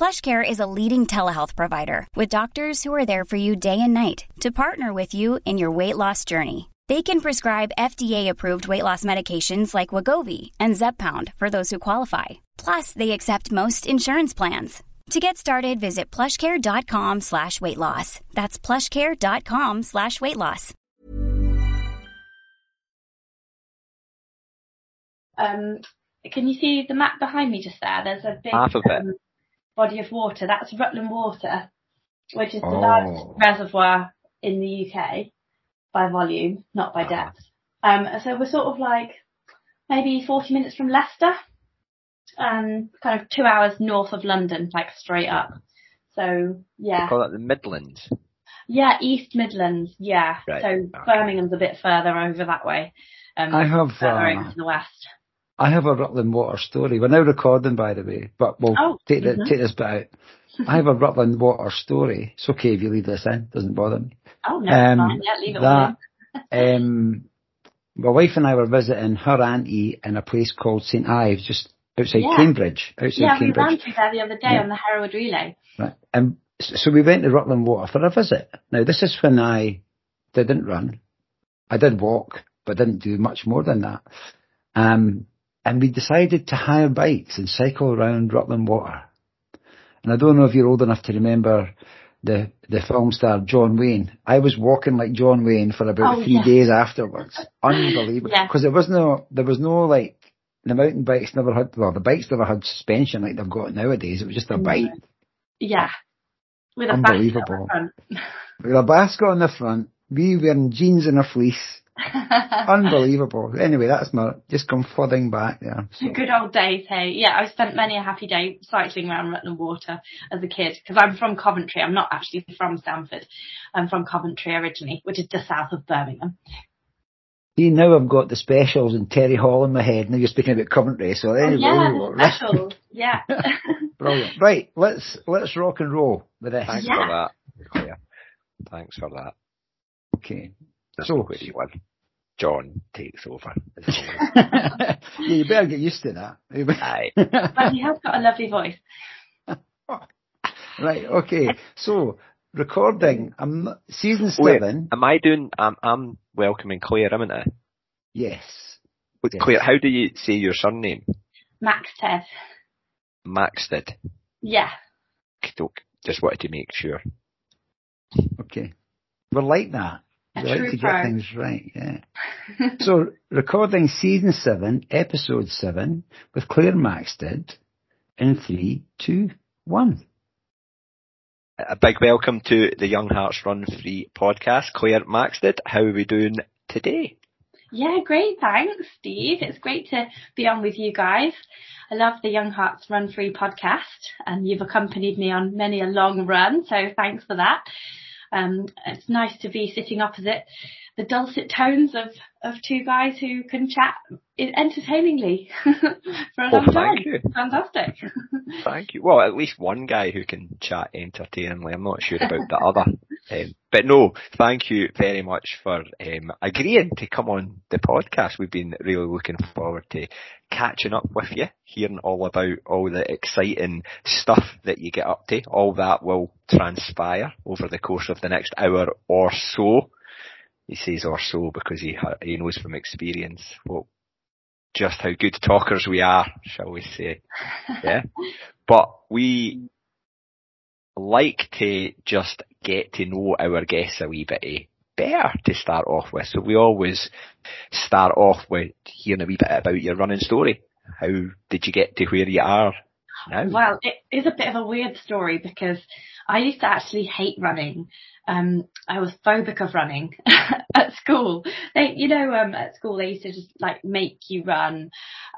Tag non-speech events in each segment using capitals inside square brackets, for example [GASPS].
PlushCare is a leading telehealth provider with doctors who are there for you day and night to partner with you in your weight loss journey. They can prescribe FDA-approved weight loss medications like Wegovy and Zepbound for those who qualify. Plus, they accept most insurance plans. To get started, visit plushcare.com slash weight loss. That's plushcare.com slash weight loss. um, can you see the map behind me just there? There's a big Half of it. um, body of water. That's Rutland Water, which is the Oh. largest reservoir in the UK by volume, not by depth. Um, so we're sort of like maybe 40 minutes from Leicester, um, kind of two hours north of London, like straight up. So yeah, Call that the Midlands. yeah, East Midlands, yeah. Right, So okay. Birmingham's a bit further over that way. Um, I have, further uh, over to the west. I have a Rutland Water story. We're now recording, by the way, but we'll Oh, take, the, mhm. take this bit out. I have a Rutland Water story. It's okay if you leave this in. Doesn't bother me. Oh no, um, yeah, leave it that, [LAUGHS] um, my wife and I were visiting her auntie in a place called St Ives, just outside Yeah. Cambridge. Outside Yeah, we ran through there the other day Yeah. on the Herald Relay. Right. And so we went to Rutland Water for a visit. Now this is when I didn't run. I did walk, but didn't do much more than that. Um, and we decided to hire bikes and cycle around Rutland Water. And I don't know if you're old enough to remember the the film star John Wayne. I was walking like John Wayne for about Oh, three yes. days afterwards. [LAUGHS] Unbelievable. Yeah. Because there was no there was no like the mountain bikes never had well the bikes never had suspension like they've got nowadays. It was just a mm-hmm. bike. Yeah. With a Unbelievable. basket With a basket on the front, we were wearing jeans and a fleece. On the front. Unbelievable. Anyway, that's my, just come flooding back there. So, Good old days, hey. Yeah, I've spent many a happy day cycling around Rutland Water as a kid because I'm from Coventry. I'm not actually from Stamford. I'm from Coventry originally, which is just south of Birmingham. You now I've got the specials and Terry Hall in my head. Now you're speaking about Coventry, so Oh, anyway. yeah, oh, the specials. Yeah. [LAUGHS] Brilliant. Right, let's, let's rock and roll with this. Thanks Yeah. for that, Claire. Thanks for that. Okay. That's So- is where you win. John takes over. [LAUGHS] yeah, you better get used to that. Aye. [LAUGHS] but he has got a lovely voice. [LAUGHS] right, okay. So, recording, I'm not, season Wait, seven. am I doing? I'm I'm welcoming Claire, am I? Yes. Wait, Yes. Claire, how do you say your surname? Max Ted. Maxted. Yeah. Just wanted to make sure. Okay. We're like that. A We like true to pro. get things right, yeah. [LAUGHS] so, recording season seven, episode seven, with Claire Maxted, in three, two, one. A big welcome to the Young Hearts Run Free podcast. Claire Maxted, how are we doing today? Yeah, great. Thanks, Steve. It's great to be on with you guys. I love the Young Hearts Run Free podcast and you've accompanied me on many a long run. So thanks for that. Um, it's nice to be sitting opposite the dulcet tones of, of two guys who can chat entertainingly [LAUGHS] for a Oh, long time. thank you. Fantastic. Thank you. Well, at least one guy who can chat entertainingly. I'm not sure about the other. [LAUGHS] Um, but no, thank you very much for um, agreeing to come on the podcast. We've been really looking forward to catching up with you, hearing all about all the exciting stuff that you get up to. All that will transpire over the course of the next hour or so. he says or so because he he knows from experience what just how good talkers we are, shall we say? [LAUGHS] yeah, but we like to just get to know our guests a wee bit eh, better to start off with. So we always start off with hearing a wee bit about your running story. How did you get to where you are now? Well, it is a bit of a weird story because I used to actually hate running. Um, I was phobic of running [LAUGHS] at school. They, you know, um, at school they used to just like make you run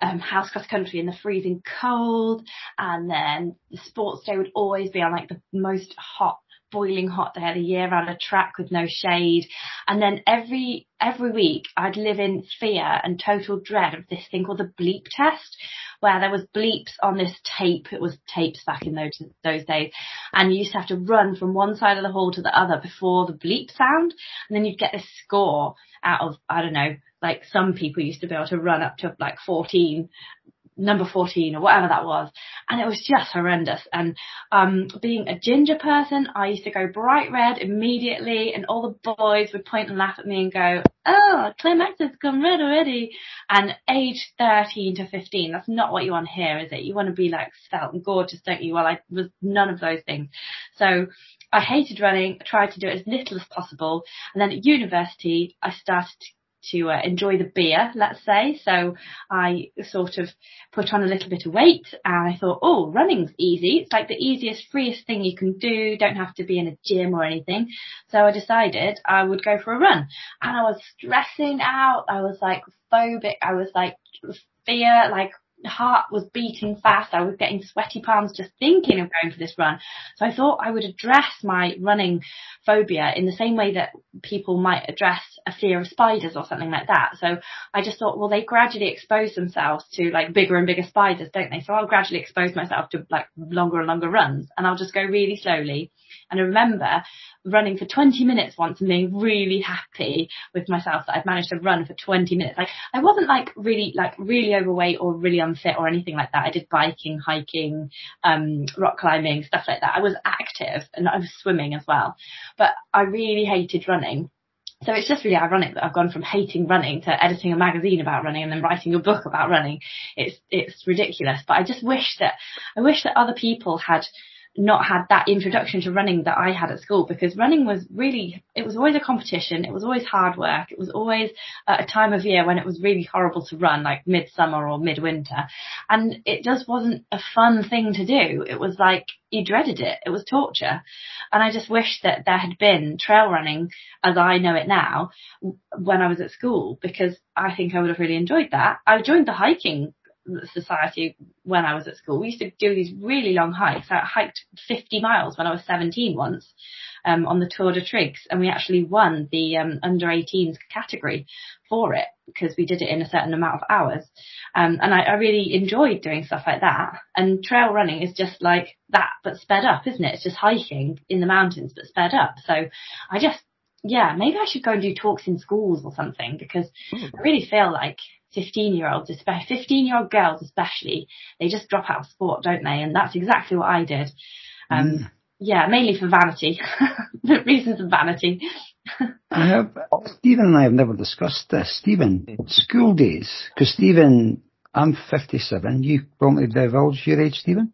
um, house cross country in the freezing cold, and then the sports day would always be on like the most hot boiling hot of the year around a track with no shade. And then every, every week I'd live in fear and total dread of this thing called the bleep test, where there was bleeps on this tape. It was tapes back in those, those days. And you used to have to run from one side of the hall to the other before the bleep sound. And then you'd get this score out of, I don't know, like some people used to be able to run up to like 14 number 14 or whatever that was. And it was just horrendous. And, um, being a ginger person, I used to go bright red immediately and all the boys would point and laugh at me and go, Oh, climax has come red already. And age 13 to 15, that's not what you want here, is it? You want to be like svelte and gorgeous, don't you? Well, I was none of those things. So I hated running, I tried to do it as little as possible. And then at university, I started to uh, enjoy the beer, let's say. So I sort of put on a little bit of weight and I thought, oh, running's easy. It's like the easiest, freest thing you can do. Don't have to be in a gym or anything. So I decided I would go for a run and I was stressing out. I was like phobic. I was like fear, like heart was beating fast. I was getting sweaty palms just thinking of going for this run. So I thought I would address my running phobia in the same way that people might address a fear of spiders or something like that. So I just thought, well, they gradually expose themselves to like bigger and bigger spiders, don't they? So I'll gradually expose myself to like longer and longer runs and I'll just go really slowly. And I remember running for 20 minutes once and being really happy with myself that I'd managed to run for 20 minutes. Like I wasn't like really, like really overweight or really unfit or anything like that. I did biking, hiking, um, rock climbing, stuff like that. I was active and I was swimming as well, but I really hated running. So it's just really ironic that I've gone from hating running to editing a magazine about running and then writing a book about running. It's, it's ridiculous, but I just wish that, I wish that other people had not had that introduction to running that I had at school because running was really, it was always a competition. It was always hard work. It was always a time of year when it was really horrible to run, like midsummer or midwinter. And it just wasn't a fun thing to do. It was like, you dreaded it. It was torture. And I just wish that there had been trail running as I know it now when I was at school because I think I would have really enjoyed that. I joined the hiking society when I was at school. We used to do these really long hikes. I hiked 50 miles when I was 17 once, um, on the Tour de Triggs and we actually won the, um, under 18s category for it because we did it in a certain amount of hours. Um, and I, I really enjoyed doing stuff like that. And trail running is just like that, but sped up, isn't it? It's just hiking in the mountains, but sped up. So I just, yeah, maybe I should go and do talks in schools or something because mm. I really feel like 15 year olds, 15 year old girls especially, they just drop out of sport, don't they? And that's exactly what I did. Um, mm. yeah, mainly for vanity, [LAUGHS] reasons of vanity. I have, Stephen and I have never discussed this. Stephen, school days, because Stephen, I'm 57, you probably divulge your age, Stephen?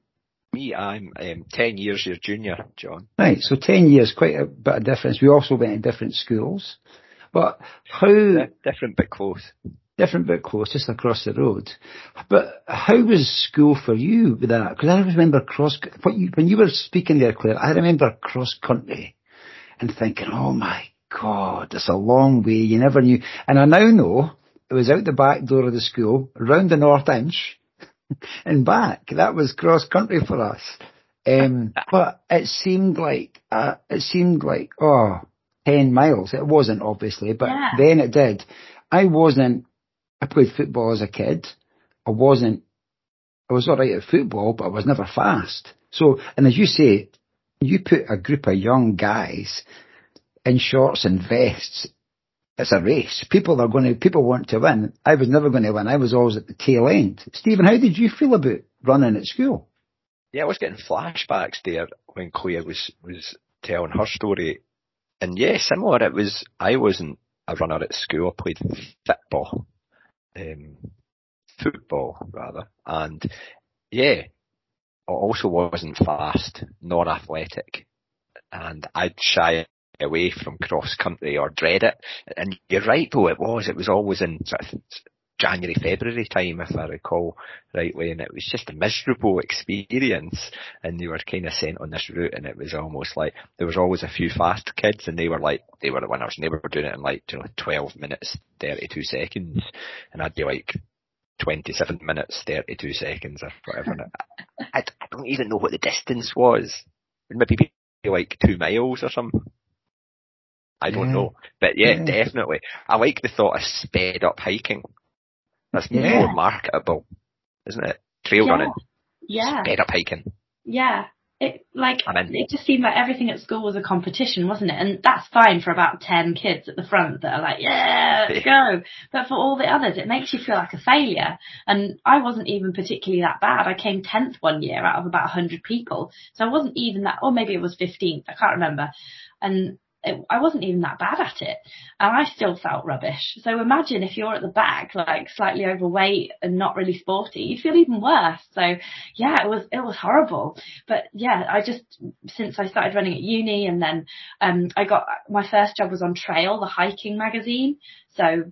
Me, I'm um, 10 years your junior, John. Right, so 10 years, quite a bit of difference. We also went to different schools. But how... Different but close different but close, just across the road. But how was school for you with that? Because I remember cross, you, when you were speaking there, Claire, I remember cross country and thinking, oh my God, it's a long way. You never knew. And I now know it was out the back door of the school, around the North Inch [LAUGHS] and back. That was cross country for us. Um, but it seemed like, uh, it seemed like, oh, 10 miles. It wasn't obviously, but yeah. then it did. I wasn't I played football as a kid. I wasn't, I was alright at football, but I was never fast. So, and as you say, you put a group of young guys in shorts and vests, it's a race. People are going to, people want to win. I was never going to win. I was always at the tail end. Stephen, how did you feel about running at school? Yeah, I was getting flashbacks there when Claire was, was telling her story. And yeah, similar. It was, I wasn't a runner at school. I played football, um, football rather, and yeah, I also wasn't fast nor athletic, and I'd shy away from cross country or dread it. And you're right though, it was. It was always in sort of January, February time, if I recall rightly, and it was just a miserable experience. And you were kind of sent on this route, and it was almost like there was always a few fast kids, and they were like they were the winners, and they were doing it in like you know 12 minutes 32 seconds, and I'd be like 27 minutes 32 seconds or whatever. I, I don't even know what the distance was. Maybe be like two miles or something. I don't Yeah. know. But yeah, Yeah. definitely. I like the thought of sped up hiking. That's Yeah. more marketable, isn't it? Trail Yeah. running, Yeah. sped up hiking. Yeah. It like I'm in. it just seemed like everything at school was a competition, wasn't it? And that's fine for about ten kids at the front that are like, yeah, let's go. But for all the others, it makes you feel like a failure. And I wasn't even particularly that bad. I came tenth one year out of about a hundred people, so I wasn't even that. Or maybe it was fifteenth. I can't remember. And it, I wasn't even that bad at it, and I still felt rubbish. So imagine if you're at the back, like slightly overweight and not really sporty, you feel even worse. So yeah, it was it was horrible. But yeah, I just since I started running at uni and then um I got my first job was on Trail, the hiking magazine. So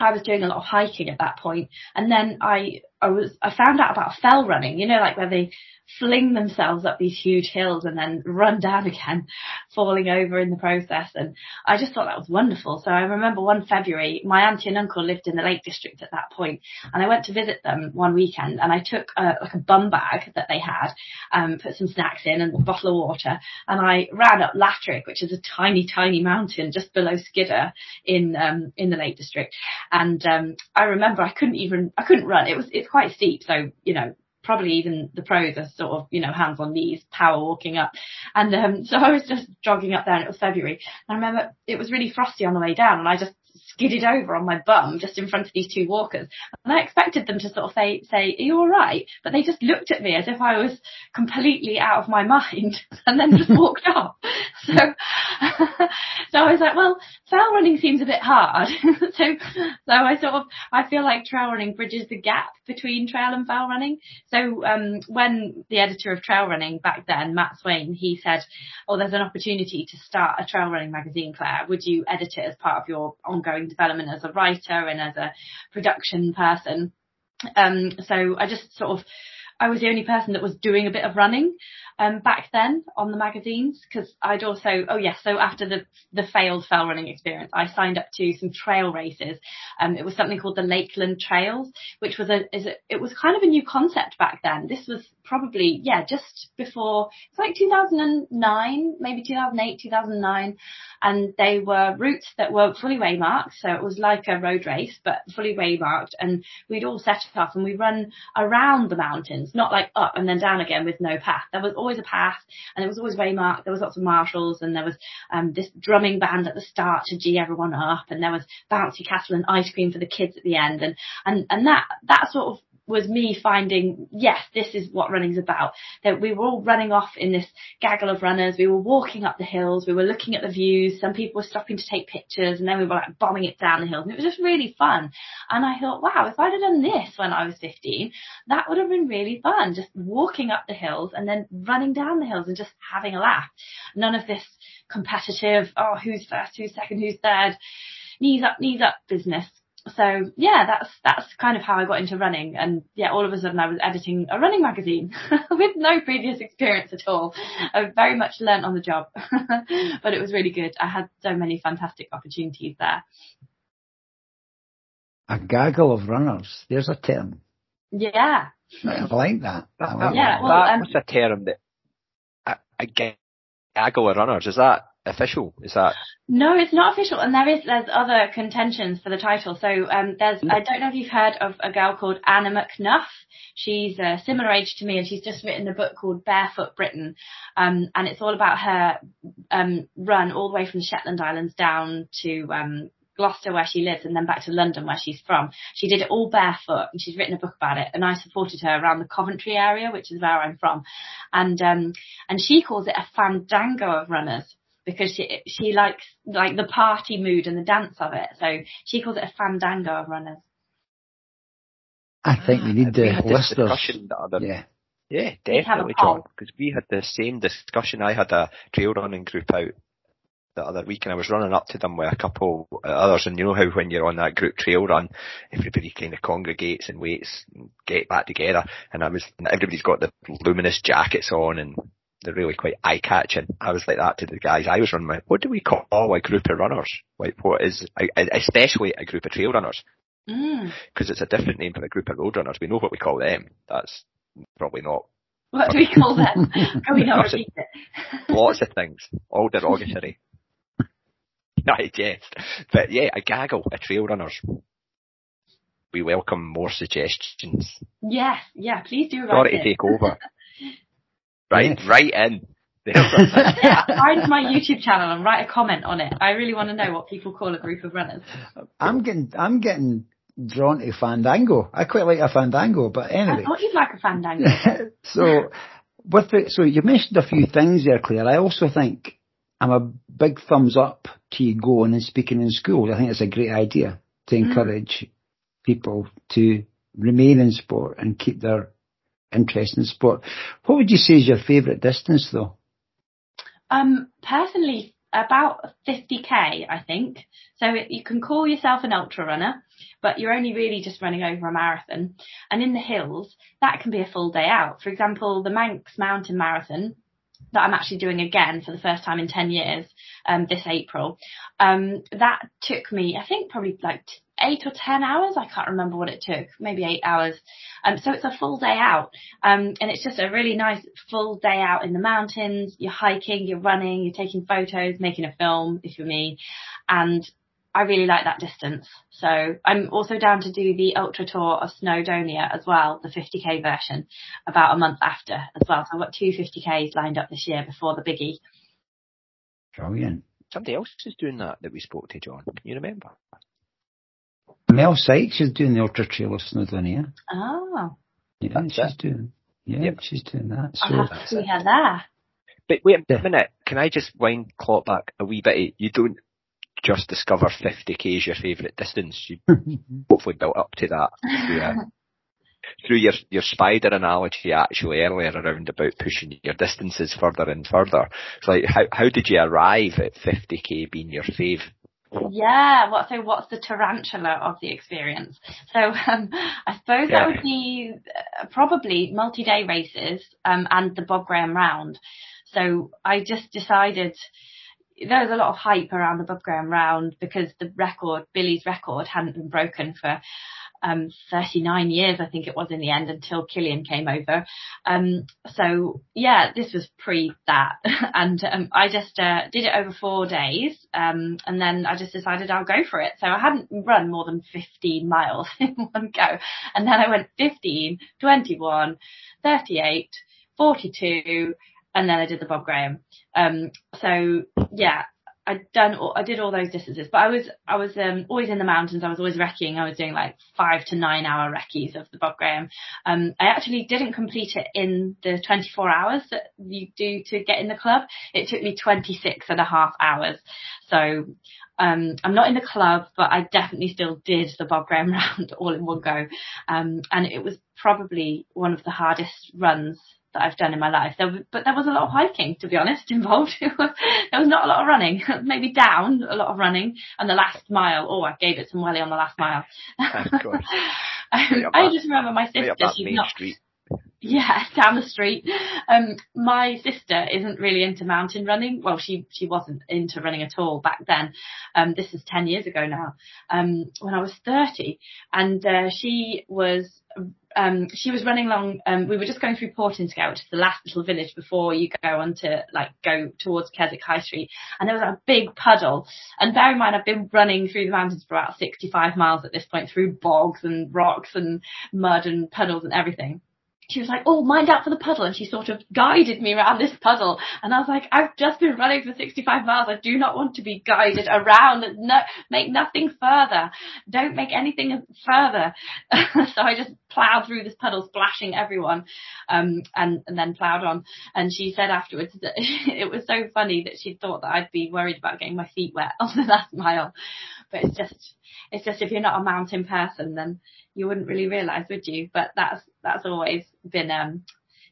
I was doing a lot of hiking at that point, and then I I was I found out about fell running. You know, like where they fling themselves up these huge hills and then run down [LAUGHS] again, falling over in the process. And I just thought that was wonderful. So I remember one February, my auntie and uncle lived in the Lake District at that point, and I went to visit them one weekend, and I took a, like a bum bag that they had, um, put some snacks in and a bottle of water, and I ran up Latrigg, which is a tiny, tiny mountain just below Skiddaw in um, in the Lake District. And um, I remember I couldn't even I couldn't run. It was it's quite steep, so you know probably even the pros are sort of you know hands on knees, power walking up. And um, [LAUGHS] so I was just jogging up there, and it was February. And I remember it was really frosty on the way down, and I just skidded over on my bum just in front of these two walkers. And I expected them to sort of say, say, are you alright? But they just looked at me as if I was completely out of my [LAUGHS] mind and then just walked off. [LAUGHS] So, [LAUGHS] so I was like, well, trail running seems a bit hard. so, so I sort of, I feel like trail running bridges the gap between trail and fell running. So, um, when the editor of trail running back then, Matt Swain, he said, oh, there's an opportunity to start a trail running magazine, Claire. Would you edit it as part of your ongoing development as a writer and as a production person? Um, so I just sort of, I was the only person that was doing a bit of running um, back then on the magazines because I'd also oh yes so after the the failed fell running experience I signed up to some trail races. Um, it was something called the Lakeland Trails which was a is a, it was kind of a new concept back then. This was probably yeah just before it's like 2009 maybe 2008 2009 and they were routes that were fully waymarked so it was like a road race but fully waymarked and we'd all set off and we run around the mountains not like up and then down again with no path. There was always a path and it was always waymarked there was lots of marshals and there was um this drumming band at the start to gee everyone up and there was bouncy castle and ice cream for the kids at the end and and and that that sort of was me finding, yes, this is what running's about. That we were all running off in this gaggle of runners. We were walking up the hills. We were looking at the views. Some people were stopping to take pictures and then we were like bombing it down the hills. And it was just really fun. And I thought, wow, if I'd have done this when I was 15, that would have been really fun. Just walking up the hills and then running down the hills and just having a laugh. None of this competitive, oh, who's first, who's second, who's third, knees up, knees up business so yeah, that's that's kind of how I got into running. And yeah, all of a sudden I was editing a running magazine [LAUGHS] with no previous experience at all. I very much learnt on the job, [LAUGHS] but it was really good. I had so many fantastic opportunities there. A gaggle of runners. There's a term. Yeah. I like that. I like Yeah, that. well, that um, a term that a, a gaggle of runners. Is that official? Is that No, it's not official, and there is there's other contentions for the title. So um, there's I don't know if you've heard of a girl called Anna McNuff. She's a similar age to me, and she's just written a book called Barefoot Britain, um, and it's all about her um, run all the way from the Shetland Islands down to um, Gloucester where she lives and then back to London where she's from. She did it all barefoot and she's written a book about it and I supported her around the Coventry area, which is where I'm from. And, um, and she calls it a fandango of runners. Because she she likes like the party mood and the dance of it. So she calls it a fandango of runners. I think we ah, need we the had discussion the Yeah. Yeah, definitely. John. Because we had the same discussion. I had a trail running group out the other week, and I was running up to them with a couple others. And you know how when you're on that group trail run, everybody kind of congregates and waits and get back together. And I was, and everybody's got the luminous jackets on, and they're really quite eye catching. I was like that to the guys I was running with. What do we call a group of runners? Like what is, especially a group of trail runners? Mm. Because it's a different name for a group of road runners. We know what we call them. That's probably not What do we call them? [LAUGHS] Can we not repeat it? [LAUGHS] lots of things, all derogatory. [LAUGHS] I jest. But yeah, a gaggle of trail runners. We welcome more suggestions. yes, yeah, please do Sorry to take over. Right, Yes. right in. [LAUGHS] yeah, find my YouTube channel and write a comment on it. I really want to know what people call a group of runners. I'm getting, I'm getting drawn to Fandango. I quite like a Fandango, but anyway. I anyway. thought you'd like a fandango. [LAUGHS] so, with the, so you mentioned a few things there, Claire. I also think I'm a big thumbs up to you going and speaking in schools. I think it's a great idea to mm. encourage people to remain in sport and keep their interest in sport. What would you say is your favourite distance though? Um, personally, about 50k, I think. So it, you can call yourself an ultra runner, but you're only really just running over a marathon. And in the hills, that can be a full day out. For example, the Manx Mountain Marathon that I'm actually doing again for the first time in 10 years, um, this April. Um, that took me, I think probably like t- eight or 10 hours. I can't remember what it took, maybe eight hours. Um, so it's a full day out. Um, and it's just a really nice full day out in the mountains. You're hiking, you're running, you're taking photos, making a film, if you're me. And I really like that distance. So I'm also down to do the ultra tour of Snowdonia as well, the 50k version, about a month after as well. So I've got two 50ks lined up this year before the biggie. Brilliant. Somebody else is doing that that we spoke to, John. Can you remember? Mel Sykes is doing the Ultra Trail of Snowdonia. Oh, Yeah, That's she's it. doing. Yeah, Yep. she's doing that. I'll have to see her there. But wait a Yeah. minute, can I just wind clock back a wee bit? You don't just discover 50k is your favourite distance. You [LAUGHS] hopefully built up to that through, uh, [LAUGHS] through your, your spider analogy actually earlier around about pushing your distances further and further. So like, how, how did you arrive at 50k being your fave? Yeah, what so what's the tarantula of the experience? So um, I suppose Yeah. that would be uh, probably multi-day races um, and the Bob Graham round. So I just decided there was a lot of hype around the Bob Graham round because the record, Billy's record, hadn't been broken for um, 39 years, I think it was in the end, until Kilian came over. Um, so yeah, this was pre that, [LAUGHS] and um, I just uh, did it over four days, um, and then I just decided I'll go for it. So I hadn't run more than 15 miles [LAUGHS] in one go, and then I went 15, 21, 38, 42, and then I did the Bob Graham. Um, so yeah, I'd done all, I did all those distances, but I was I was um, always in the mountains. I was always recceing. I was doing like five to nine hour recce's of the Bob Graham. Um, I actually didn't complete it in the 24 hours that you do to get in the club. It took me 26 and a half hours. So um, I'm not in the club, but I definitely still did the Bob Graham [LAUGHS] round all in one go. Um, and it was probably one of the hardest runs that I've done in my life. There, but there was a lot of hiking, to be honest, [LAUGHS] involved. there was not a lot of running, [LAUGHS] maybe down a lot of running. And the last mile, oh, I gave it some welly on the last mile. [LAUGHS] Um, I just remember my sister, she's not street. yeah, down the street. Um, my sister isn't really into mountain running. Well, she she wasn't into running at all back then. Um, this is ten years ago now. Um, when I was thirty, and uh, she was um she was running along. Um, we were just going through Portinscale, which is the last little village before you go on to like go towards Keswick High Street, and there was a big puddle. And bear in mind, I've been running through the mountains for about sixty-five miles at this point, through bogs and rocks and mud and puddles and everything she was like, oh, mind out for the puddle. And she sort of guided me around this puddle. And I was like, I've just been running for 65 miles. I do not want to be guided around. No, make nothing further. Don't make anything further. [LAUGHS] so I just plowed through this puddle, splashing everyone, um, and, and then plowed on. And she said afterwards that [LAUGHS] it was so funny that she thought that I'd be worried about getting my feet wet [LAUGHS] on the last mile. But it's just, it's just if you're not a mountain person, then you wouldn't really realise, would you? But that's that's always been um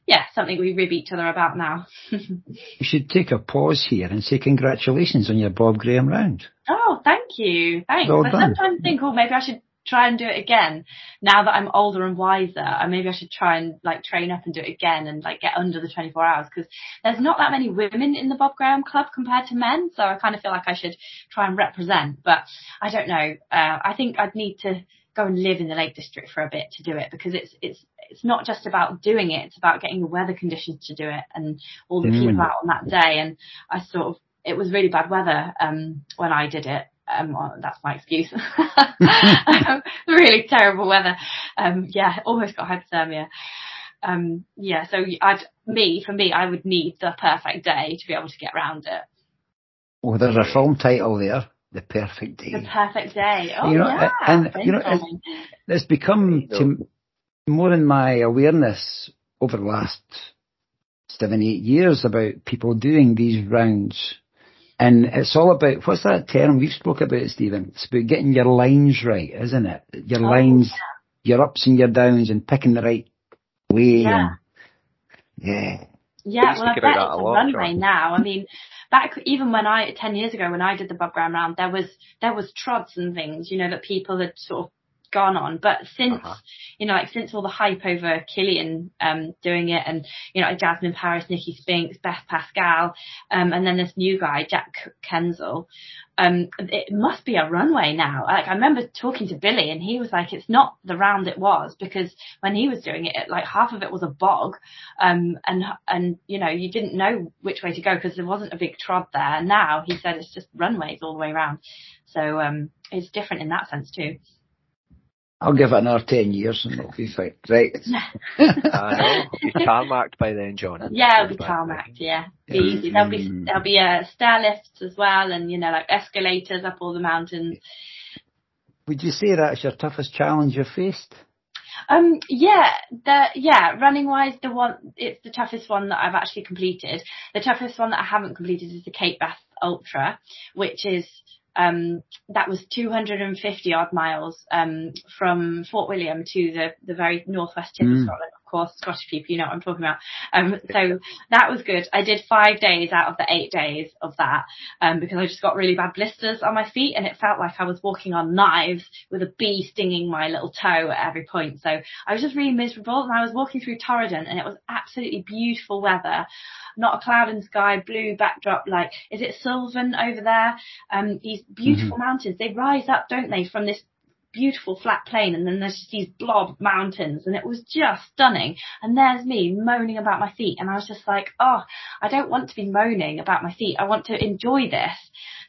yeah, something we rib each other about now. [LAUGHS] you should take a pause here and say congratulations on your Bob Graham round. Oh, thank you. Thanks. Well I done. sometimes think, oh, maybe I should try and do it again now that I'm older and wiser. And maybe I should try and like train up and do it again and like get under the 24 hours because there's not that many women in the Bob Graham Club compared to men. So I kind of feel like I should try and represent, but I don't know. Uh, I think I'd need to go and live in the Lake District for a bit to do it because it's it's it's not just about doing it; it's about getting the weather conditions to do it and all the mm. people out on that day. And I sort of it was really bad weather um, when I did it. Um, well, that's my excuse. [LAUGHS] um, really terrible weather. Um, yeah, almost got hypothermia. Um, yeah, so I'd me for me, I would need the perfect day to be able to get around it. Well, there's a film title there. The perfect day. The perfect day. Oh, you know, yeah. And, you know, it's, it's become to more in my awareness over the last seven, eight years about people doing these rounds. And it's all about, what's that term? We've spoke about Stephen. It's about getting your lines right, isn't it? Your oh, lines, yeah. your ups and your downs and picking the right way. Yeah. And, yeah. Yeah, well, I bet it's a runway now. I mean, back even when I ten years ago when I did the Bob Graham round, there was there was trods and things, you know, that people had sort of gone on. But since uh-huh. you know, like since all the hype over Kilian um doing it and you know, like Jasmin Paris, Nicky Spinks, Beth Pascall, um and then this new guy, Jack Kuenzle, um it must be a runway now. Like I remember talking to Billy and he was like, It's not the round it was because when he was doing it, like half of it was a bog. Um and and you know, you didn't know which way to go because there wasn't a big trod there. Now he said it's just runways all the way around. So um it's different in that sense too. I'll give it another 10 years and it'll be [LAUGHS] fine. Right. [LAUGHS] I know. Be tarmacked by then, John. Yeah, it'll be tarmacked, yeah. Be easy. There'll be, mm. there'll be, uh, stair lifts as well and, you know, like escalators up all the mountains. Would you say that's your toughest challenge you've faced? Um, yeah, the, yeah, running wise, the one, it's the toughest one that I've actually completed. The toughest one that I haven't completed is the Cape Wrath Ultra, which is um, that was 250 odd miles um, from Fort William to the, the very northwest tip mm. of Scotland. Of course, Scottish people, you know what I'm talking about. Um, so that was good. I did five days out of the eight days of that um, because I just got really bad blisters on my feet and it felt like I was walking on knives with a bee stinging my little toe at every point. So I was just really miserable and I was walking through Torridon and it was absolutely beautiful weather not a cloud in the sky, blue backdrop, like, is it Suilven over there? Um, these beautiful mm-hmm. mountains, they rise up, don't they, from this beautiful flat plain and then there's just these blob mountains and it was just stunning. And there's me moaning about my feet and I was just like, oh, I don't want to be moaning about my feet. I want to enjoy this.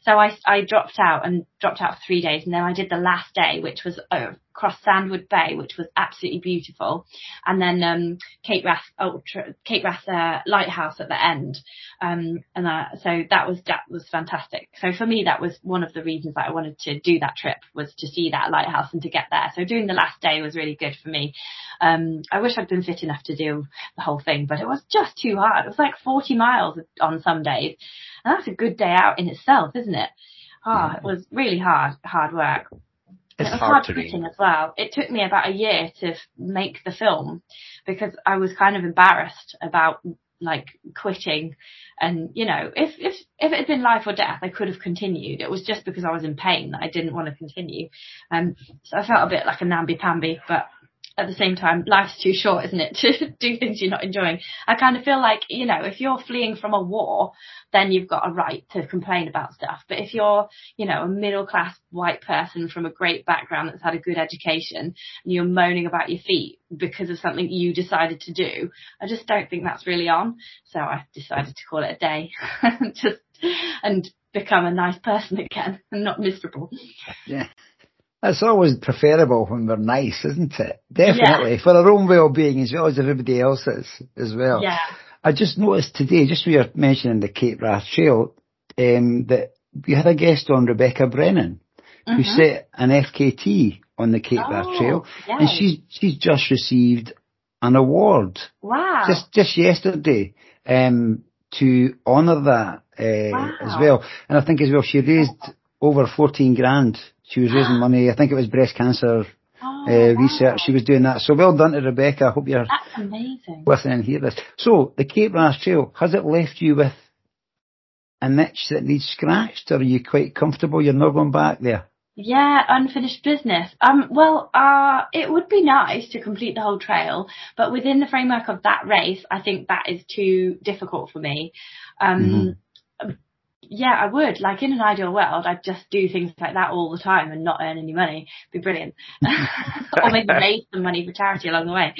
So I, I dropped out and dropped out for three days and then I did the last day, which was uh, across Sandwood Bay, which was absolutely beautiful. And then, um, Cape Wrath Ultra, Cape Wrath, uh, Lighthouse at the end. Um, and, uh, so that was, that was fantastic. So for me, that was one of the reasons that I wanted to do that trip was to see that lighthouse and to get there. So doing the last day was really good for me. Um, I wish I'd been fit enough to do the whole thing, but it was just too hard. It was like 40 miles on some days. And that's a good day out in itself, isn't it? Ah, oh, it was really hard, hard work. It's it was hard, hard as well. It took me about a year to make the film because I was kind of embarrassed about like quitting and you know if if if it had been life or death I could have continued it was just because I was in pain that I didn't want to continue um so I felt a bit like a namby pamby but at the same time, life's too short, isn't it, [LAUGHS] to do things you're not enjoying. I kind of feel like, you know, if you're fleeing from a war, then you've got a right to complain about stuff. But if you're, you know, a middle class white person from a great background that's had a good education and you're moaning about your feet because of something you decided to do, I just don't think that's really on. So I decided to call it a day. [LAUGHS] just, and become a nice person again and [LAUGHS] not miserable. Yeah. It's always preferable when we're nice, isn't it? Definitely. Yeah. For our own well-being as well as everybody else's as well. Yeah. I just noticed today, just we you're mentioning the Cape Wrath Trail, um, that we had a guest on, Rebecca Brennan, mm-hmm. who set an FKT on the Cape oh, Wrath Trail. Yes. And she's, she's just received an award. Wow. Just, just yesterday, um, to honour that, uh, wow. as well. And I think as well, she raised over 14 grand she was raising money. I think it was breast cancer oh, uh, research. She was doing that. So well done to Rebecca. I hope you're That's amazing. listening and hear this. So the Cape Wrath Trail, has it left you with a niche that needs scratched or are you quite comfortable you're not going back there? Yeah, unfinished business. Um, well, uh, it would be nice to complete the whole trail, but within the framework of that race, I think that is too difficult for me. Um, mm-hmm yeah, I would. Like in an ideal world, I'd just do things like that all the time and not earn any money. It'd be brilliant. [LAUGHS] or maybe raise some money for charity along the way.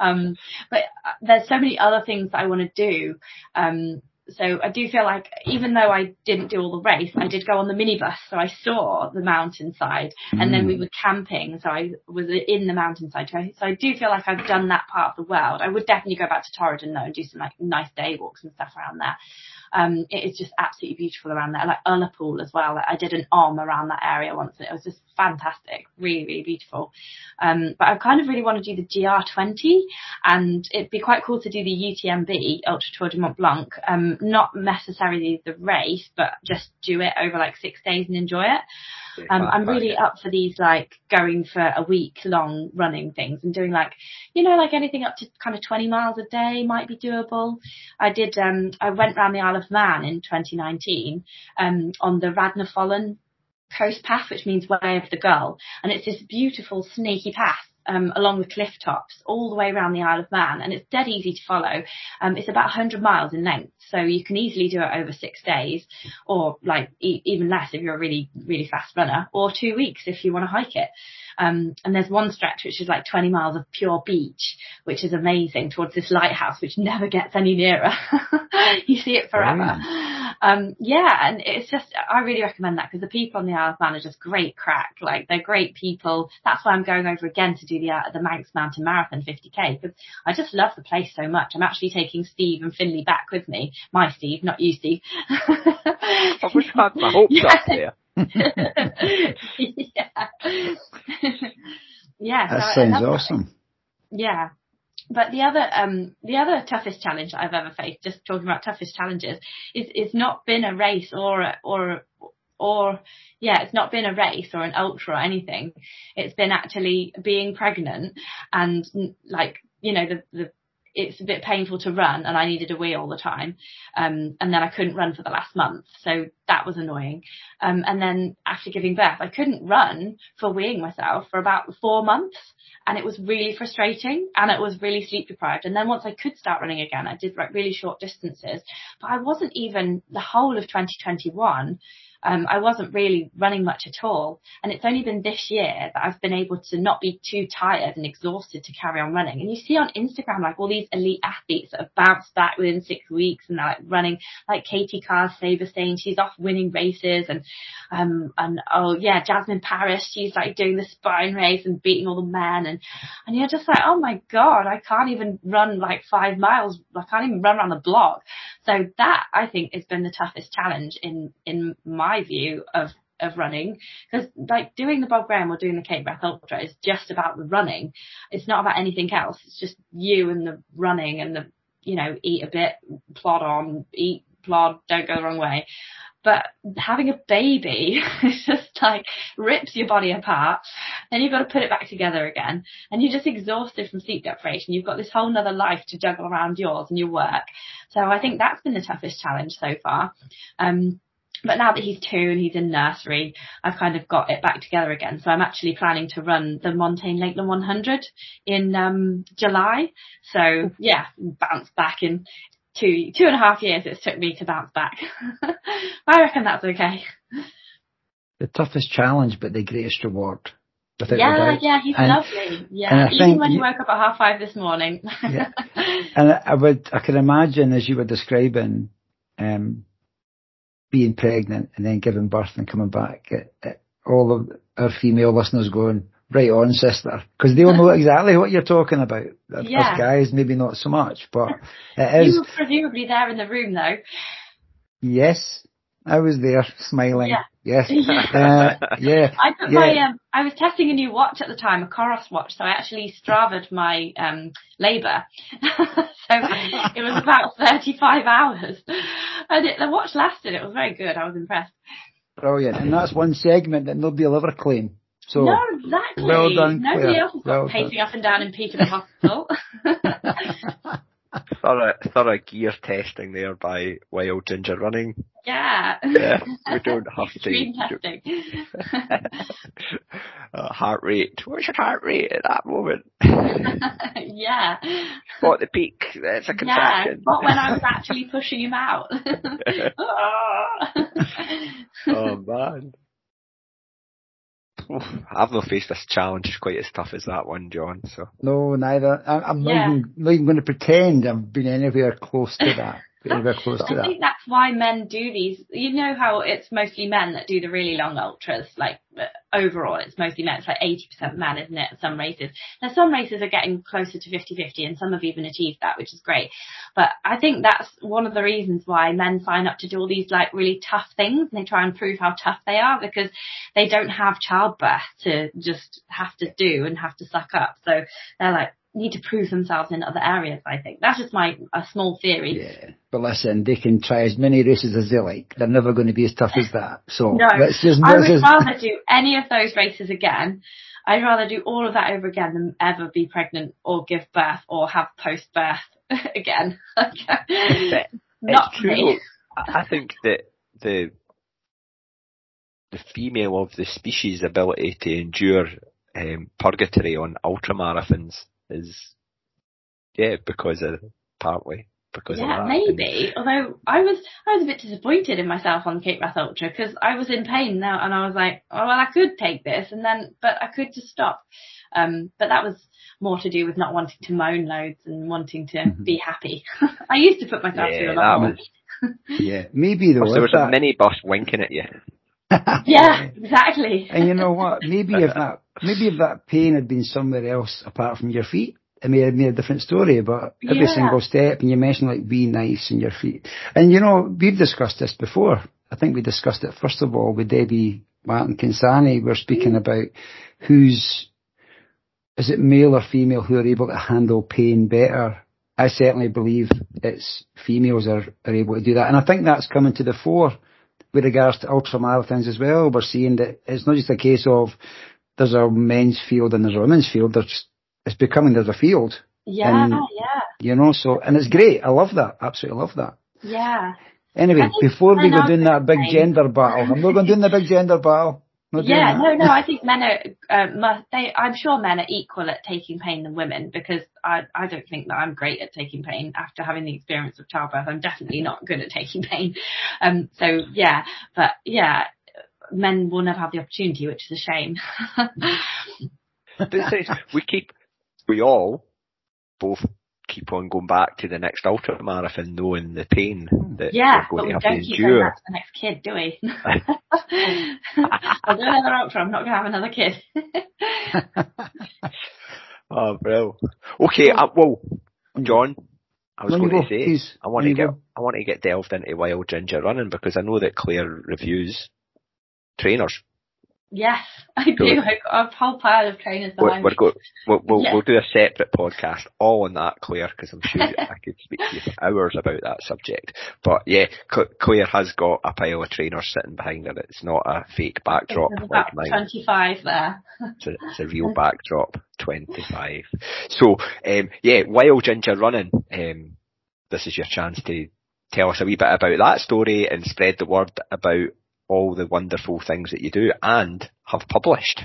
Um, but uh, there's so many other things that I want to do. Um, so I do feel like even though I didn't do all the race, I did go on the minibus. So I saw the mountainside mm. and then we mm. were camping. So I was in the mountainside. So I do feel like I've done that part of the world. I would definitely go back to Torridon though and do some like nice day walks and stuff around there. Um, it is just absolutely beautiful around there. Like Ullapool as well. Like I did an arm around that area once and it was just fantastic. Really, really beautiful. Um, but I kind of really want to do the GR20 and it'd be quite cool to do the UTMB, Ultra Tour de Mont Blanc. Um, not necessarily the race, but just do it over like six days and enjoy it. Um, I'm really up for these like going for a week long running things and doing like, you know, like anything up to kind of 20 miles a day might be doable. I did, um, I went around the Isle of Man in 2019, um, on the Foillan coast path, which means way of the gull. And it's this beautiful snaky path um, along the cliff tops all the way around the Isle of Man, and it's dead easy to follow. Um, it's about 100 miles in length, so you can easily do it over six days, or like e- even less if you're a really really fast runner, or two weeks if you want to hike it. Um, and there's one stretch which is like 20 miles of pure beach, which is amazing towards this lighthouse, which [LAUGHS] never gets any nearer. [LAUGHS] you see it forever. Um, yeah, and it's just, I really recommend that because the people on the Isle of Man are just great crack. Like they're great people. That's why I'm going over again to do the, uh, the Manx Mountain Marathon 50k because I just love the place so much. I'm actually taking Steve and Finley back with me. My Steve, not you Steve. [LAUGHS] I wish I had my hopes yeah. up there. Yeah. [LAUGHS] yeah. That so sounds awesome. Yeah. But the other, um, the other toughest challenge I've ever faced, just talking about toughest challenges, is, is not been a race or, a, or, or, yeah, it's not been a race or an ultra or anything. It's been actually being pregnant and like, you know, the, the it's a bit painful to run and I needed a wee all the time. Um, and then I couldn't run for the last month. So that was annoying. Um, and then after giving birth, I couldn't run for weeing myself for about four months and it was really frustrating and it was really sleep deprived. And then once I could start running again, I did like really short distances, but I wasn't even the whole of 2021 um, I wasn't really running much at all. And it's only been this year that I've been able to not be too tired and exhausted to carry on running. And you see on Instagram, like all these elite athletes that have bounced back within six weeks and they're like running, like Katie Kaars Sijpesteijn, she's off winning races and, um, and oh yeah, Jasmin Paris, she's like doing the spine race and beating all the men. And, and you're just like, oh my God, I can't even run like five miles. I can't even run around the block. So that I think has been the toughest challenge in, in my view of of running because like doing the Bob Graham or doing the Cape Wrath Ultra is just about the running. It's not about anything else. It's just you and the running and the you know eat a bit, plod on, eat, plod, don't go the wrong way. But having a baby [LAUGHS] is just [LAUGHS] like rips your body apart. Then you've got to put it back together again. And you're just exhausted from sleep deprivation. You've got this whole nother life to juggle around yours and your work. So I think that's been the toughest challenge so far. Um, but now that he's two and he's in nursery, I've kind of got it back together again. So I'm actually planning to run the Montane Lakeland 100 in um, July. So yeah, bounce back in two two and a half years it took me to bounce back. [LAUGHS] I reckon that's okay. The toughest challenge, but the greatest reward. Yeah, yeah, he's and, lovely. Yeah, even when he woke up at half five this morning. yeah. [LAUGHS] And I would, I can imagine as you were describing, um, being pregnant and then giving birth and coming back at, at all of our female listeners going, right on, sister, because they'll know [LAUGHS] exactly what you're talking about. Yeah. Us guys, maybe not so much, but [LAUGHS] it is. You were presumably there in the room though. Yes, I was there smiling. Yeah. Yes. [LAUGHS] Yeah. Uh, yeah. [LAUGHS] I put yeah. my um, I was testing a new watch at the time, a Coros watch, so I actually Stravad my um labour. [LAUGHS] so it was about thirty five hours, and it, the watch lasted. It was very good. I was impressed. Brilliant. And that's one segment that nobody will ever claim. So no, exactly. well done, Nobody Claire. else has got Well done. pacing up and down in Peterborough Hospital. Thorough, thorough gear testing there by Wild Ginger Running. yeah. Yeah, we don't [LAUGHS] have to. Extreme testing. [LAUGHS] uh, heart rate. What's your heart rate at that moment? [LAUGHS] yeah. What the peak? That's a contraction. Yeah, not when I was actually pushing him out. oh man. Oof, [LAUGHS] I've not faced this challenge quite as tough as that one, John. So no, neither. I, I'm not even, not even going to pretend I've been anywhere close to that. Anywhere close to I that. think that's why men do these. You know how it's mostly men that do the really long ultras. Like overall, it's mostly men. It's like 80% men, isn't it? Some races. Now some races are getting closer to 50-50 and some have even achieved that, which is great. But I think that's one of the reasons why men sign up to do all these like really tough things and they try and prove how tough they are because they don't have childbirth to just have to do and have to suck up. So they're like, need to prove themselves in other areas, I think. That's just my, a small theory. Yeah. But listen, they can try as many races as they like. They're never going to be as tough as that. So [LAUGHS] No, let's just, I would rather do any of those races again. I'd rather do all of that over again than ever be pregnant or give birth or have post birth [LAUGHS] again. [LAUGHS] Not it's true. me. I I think that the the female of the species' ability to endure um, purgatory on ultramarathons is yeah because of partly because of Yeah, that. maybe. Although I was, I was a bit disappointed in myself on Cape Wrath Ultra because I was in pain now, and I was like, oh well, I could take this, and then, but I could just stop. Um, but that was more to do with not wanting to moan loads and wanting to be happy. [LAUGHS] I used to put myself Yeah, through a lot more. was. [LAUGHS] yeah, maybe though. There if was a that- minibus winking at you. [LAUGHS] Yeah, exactly. And you know what? Maybe if that, maybe if that pain had been somewhere else apart from your feet, it may have been a different story. But every Yeah. single step, and you mentioned like be nice in your feet. And you know, we've discussed this before. I think we discussed it first of all with Debbie Martin Consani. We're speaking mm-hmm. about who's, is it male or female who are able to handle pain better? I certainly believe it's females are, are able to do that. And I think that's coming to the fore with regards to ultra marathons as well. We're seeing that it's not just a case of there's a men's field and there's a women's field. There's, it's becoming there's a field, Yeah, And- yeah, you know, so, and it's great. I love that. Absolutely love that. yeah. Anyway, before we go doing that big gender battle, I'm not going to do the big [LAUGHS] gender battle. Yeah, no, no. I think men are. Uh, mu- they, I'm sure men are equal at taking pain than women because I, I don't think that I'm great at taking pain after having the experience of childbirth. I'm definitely not good at taking pain. Um, so yeah, but yeah, men will never have the opportunity, which is a shame. But it's, we keep, we all both keep on going back to the next ultra marathon knowing the pain that yeah, we're but going we to have don't to keep going endure. back to the next kid, do we? [LAUGHS] [LAUGHS] I'll do another ultra. I'm not going to have another kid. [LAUGHS] Oh, bro. Okay, uh, well, John, I was On going go, to say, please. I want to get, go. I want to get delved into wild ginger running because I know that Claire reviews trainers. yes, I do. I've got a whole pile of trainers We're, behind we're me. go, we'll, we'll, Yeah. we'll do a separate podcast all on that, Claire, because I'm sure [LAUGHS] I could speak to you for hours about that subject. But yeah, Claire has got a pile of trainers sitting behind her. It's not a fake backdrop like mine. 25 there. It's a, it's a [LAUGHS] real backdrop, 25. So, um, yeah, Wild Ginger Running, um, this is your chance to tell us a wee bit about that story and spread the word about all the wonderful things that you do and have published.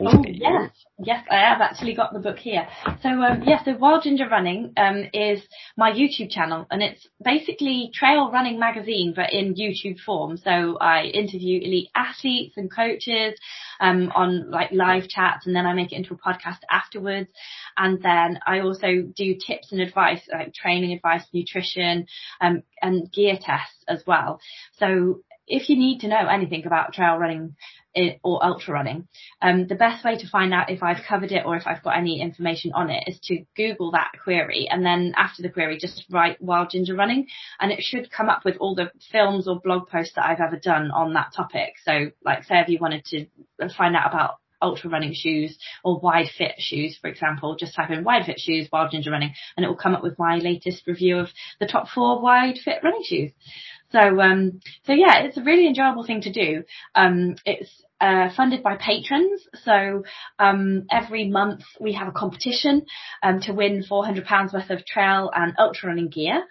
Over Oh yes, yes, I have actually got the book here. So um, yes, so Wild Ginger Running um, is my YouTube channel, and it's basically trail running magazine, but in YouTube form. So I interview elite athletes and coaches um, on like live chats, and then I make it into a podcast afterwards. And then I also do tips and advice, like training advice, nutrition, um, and gear tests as well. So if you need to know anything about trail running or ultra running. Um, the best way to find out if I've covered it or if I've got any information on it is to Google that query and then after the query just write wild ginger running and it should come up with all the films or blog posts that I've ever done on that topic. So like say if you wanted to find out about ultra running shoes or wide fit shoes, for example, just type in wide fit shoes, wild ginger running, and it will come up with my latest review of the top four wide fit running shoes. So, um, so yeah, it's a really enjoyable thing to do. Um, it's uh, funded by patrons. So um, every month we have a competition um, to win £400 worth of trail and ultra running gear.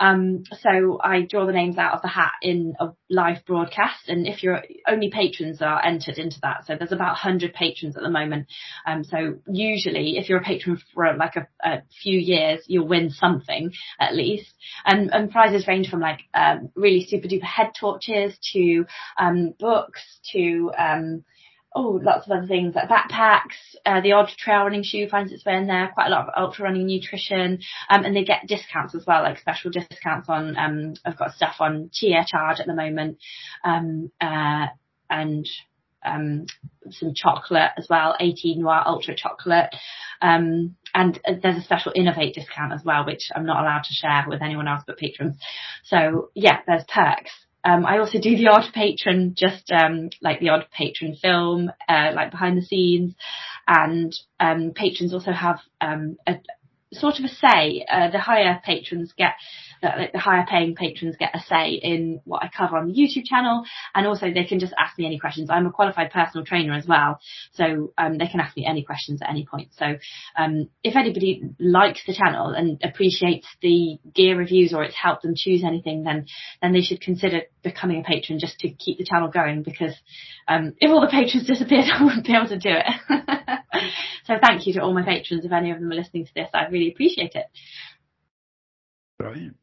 Um, so I draw the names out of the hat in a live broadcast, and if you're only patrons are entered into that. So there's about 100 patrons at the moment. Um, so usually, if you're a patron for like a, a, few years, you'll win something at least. And, and prizes range from like um, really super duper head torches to um, books to um, oh, lots of other things like backpacks. Uh, the odd trail running shoe finds its way in there. Quite a lot of ultra running nutrition, um, and they get discounts as well, like special discounts on. Um, I've got stuff on Chia Charge at the moment, um, uh, and um, some chocolate as well, 18 Noir Ultra Chocolate. Um, and there's a special inov-8 discount as well, which I'm not allowed to share with anyone else but patrons. So yeah, there's perks. Um, I also do the odd patron, just um, like the odd patron film, uh, like behind the scenes, and um, patrons also have um, a sort of a say. Uh, the higher patrons get that the higher paying patrons get a say in what I cover on the YouTube channel, and also they can just ask me any questions. I'm a qualified personal trainer as well, so um, they can ask me any questions at any point. So um, if anybody likes the channel and appreciates the gear reviews or it's helped them choose anything, then then they should consider becoming a patron just to keep the channel going because um, if all the patrons disappeared, [LAUGHS] I wouldn't be able to do it. [LAUGHS] so thank you to all my patrons. If any of them are listening to this, I really appreciate it. Brilliant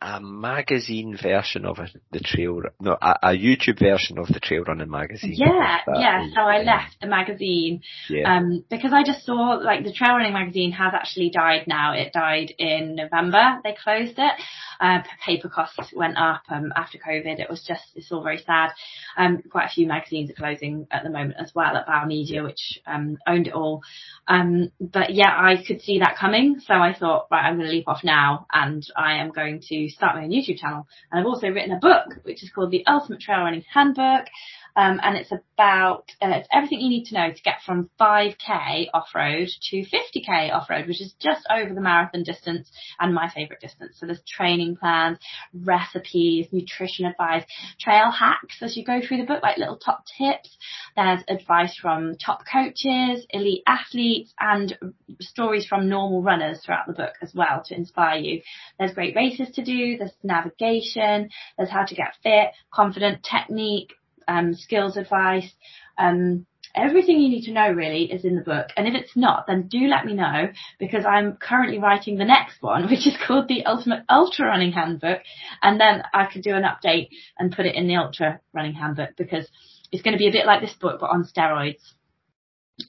a magazine version of it, the trail, no, a, a, YouTube version of the trail running magazine. Yeah, yeah. So I left the magazine, yeah. um, because I just saw like the trail running magazine has actually died now. It died in November. They closed it. Uh, paper costs went up, um, after COVID. It was just, it's all very sad. Um, quite a few magazines are closing at the moment as well at Bauer Media, which, um, owned it all. Um, but yeah, I could see that coming. So I thought, right, I'm going to leap off now and I am going to to start my own YouTube channel. And I've also written a book, which is called The Ultimate Trail Running Handbook. Um, and it's about uh, it's everything you need to know to get from 5k off-road to 50k off-road, which is just over the marathon distance and my favourite distance. So there's training plans, recipes, nutrition advice, trail hacks as you go through the book, like little top tips. There's advice from top coaches, elite athletes, and stories from normal runners throughout the book as well to inspire you. There's great races to do. There's navigation. There's how to get fit, confident, technique, um, skills advice, um, everything you need to know really is in the book. And if it's not, then do let me know because I'm currently writing the next one, [LAUGHS] which is called the Ultimate Ultra Running Handbook. And then I could do an update and put it in the Ultra Running Handbook because it's going to be a bit like this book, but on steroids.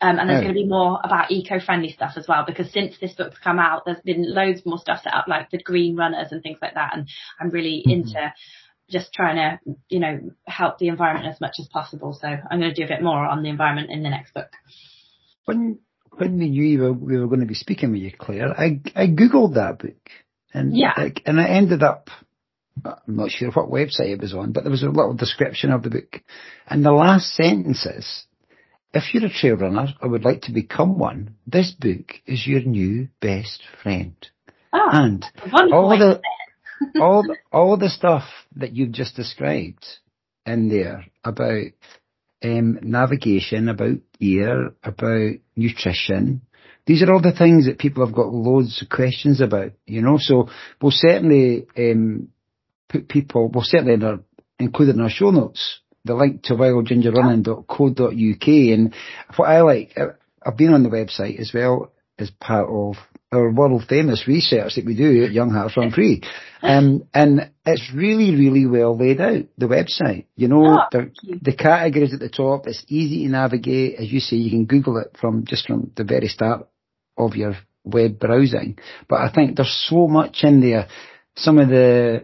Um, and there's oh. going to be more about eco-friendly stuff as well because since this book's come out, there's been loads more stuff set up like the green runners and things like that. And I'm really mm-hmm. into just trying to, you know, help the environment as much as possible. So I'm going to do a bit more on the environment in the next book. When when we knew were, we were going to be speaking with you, Claire, I I googled that book, and yeah, like, and I ended up. I'm not sure what website it was on, but there was a little description of the book, and the last sentence is, "If you're a trail runner or would like to become one, this book is your new best friend." Oh, and all the all the, all the stuff that you've just described in there about um, navigation, about gear, about nutrition. These are all the things that people have got loads of questions about, you know. So we'll certainly um, put people, we'll certainly in our, include in our show notes the link to wildgingerrunning.co.uk. And what I like, I've been on the website as well as part of our world famous research that we do at Young Hearts Run Free. [LAUGHS] Um, and it's really, really well laid out, the website. You know, oh, the, you. the categories at the top, it's easy to navigate. As you say, you can Google it from just from the very start of your web browsing. But I think there's so much in there. Some of the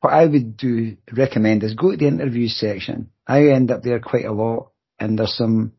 what I would do recommend is go to the interview section. I end up there quite a lot, and there's some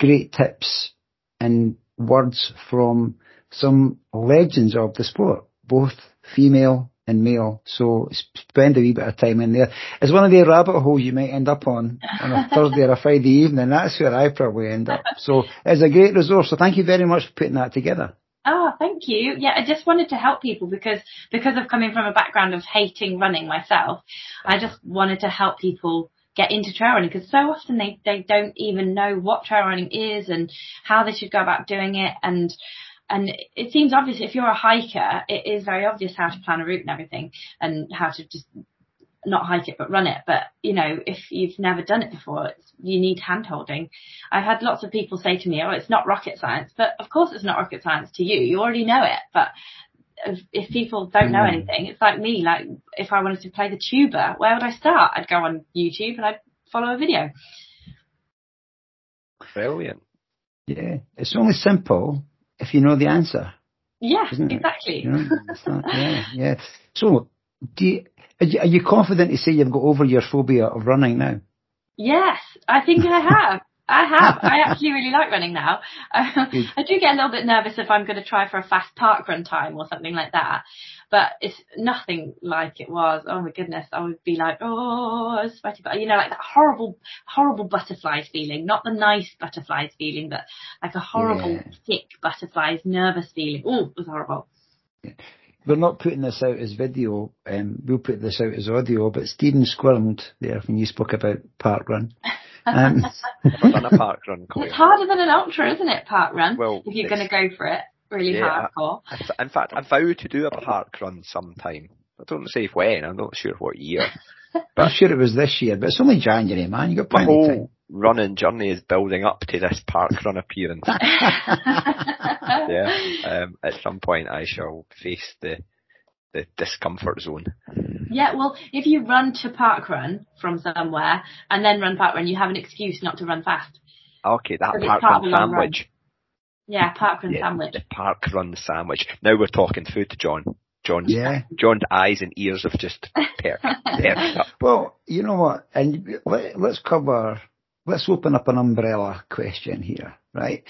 great tips and words from some legends of the sport, both female and male. So spend a wee bit of time in there. It's one of the rabbit holes you might end up on on a Thursday or a Friday evening. That's where I probably end up. So it's a great resource. So thank you very much for putting that together. Oh, thank you. Yeah, I just wanted to help people because because of coming from a background of hating running myself, I just wanted to help people get into trail running because so often they, they don't even know what trail running is and how they should go about doing it and and it seems obvious if you're a hiker, it is very obvious how to plan a route and everything and how to just not hike it but run it. But you know, if you've never done it before, you need hand holding. I've had lots of people say to me, "Oh, it's not rocket science," but of course it's not rocket science to you. You already know it, but if, if people don't know mm. anything, it's like me. Like if I wanted to play the tuba, where would I start? I'd go on YouTube and I'd follow a video. Brilliant. Yeah, it's only simple if you know the answer. Yeah, exactly. You know, it's not- yeah, yeah. So, do you, are you, are you confident to say you've got over your phobia of running now? Yes, I think I have. I have. [LAUGHS] I actually really like running now. Uh, I do get a little bit nervous if I'm going to try for a fast park run time or something like that, but it's nothing like it was. Oh my goodness, I would be like, oh, I sweaty, but you know, like that horrible, horrible butterflies feeling, not the nice butterflies feeling, but like a horrible, Yeah. thick butterflies, nervous feeling. Oh, it was horrible. We're not putting this out as video, um, we'll put this out as audio, but Stephen squirmed there when you spoke about park run. [LAUGHS] Um, [LAUGHS] Never done a park run, [LAUGHS] It's harder than an ultra, isn't it, park run? Well, if you're going to go for it really Yeah, hardcore. I In fact, I vow to do a park run sometime. I don't say when, I'm not sure what year. [LAUGHS] But I'm sure it was this year, but it's only January, man. You got My plenty of time. whole running journey is building up to this park run appearance. yeah. Um, at some point I shall face the the discomfort zone. Yeah, well, if you run to park run from somewhere and then run park run, you have an excuse not to run fast. Okay, that But it's park run a long run. sandwich. Yeah, park run Yeah, sandwich. The park run sandwich. Now we're talking food, John. John's Yeah. John's eyes and ears have just [LAUGHS] perked, perked up. Well, you know what? And let, let's cover, let's open up an umbrella question here, right?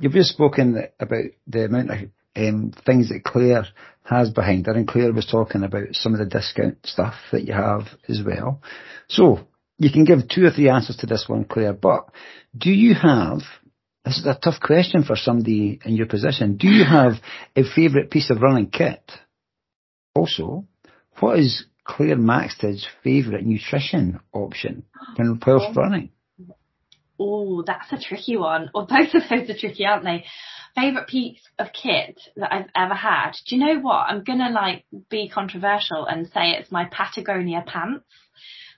You've just spoken about the amount of um, things that Claire has behind her, and Claire was talking about some of the discount stuff that you have as well. So, you can give two or three answers to this one, Claire, but do you have, this is a tough question for somebody in your position, do you have a favourite piece of running kit? Also, what is Claire Maxted's favourite nutrition option when whilst running? Oh, that's a tricky one. Well, both of those are tricky, aren't they? Favorite piece of kit that I've ever had. Do you know what? I'm gonna like be controversial and say it's my Patagonia pants.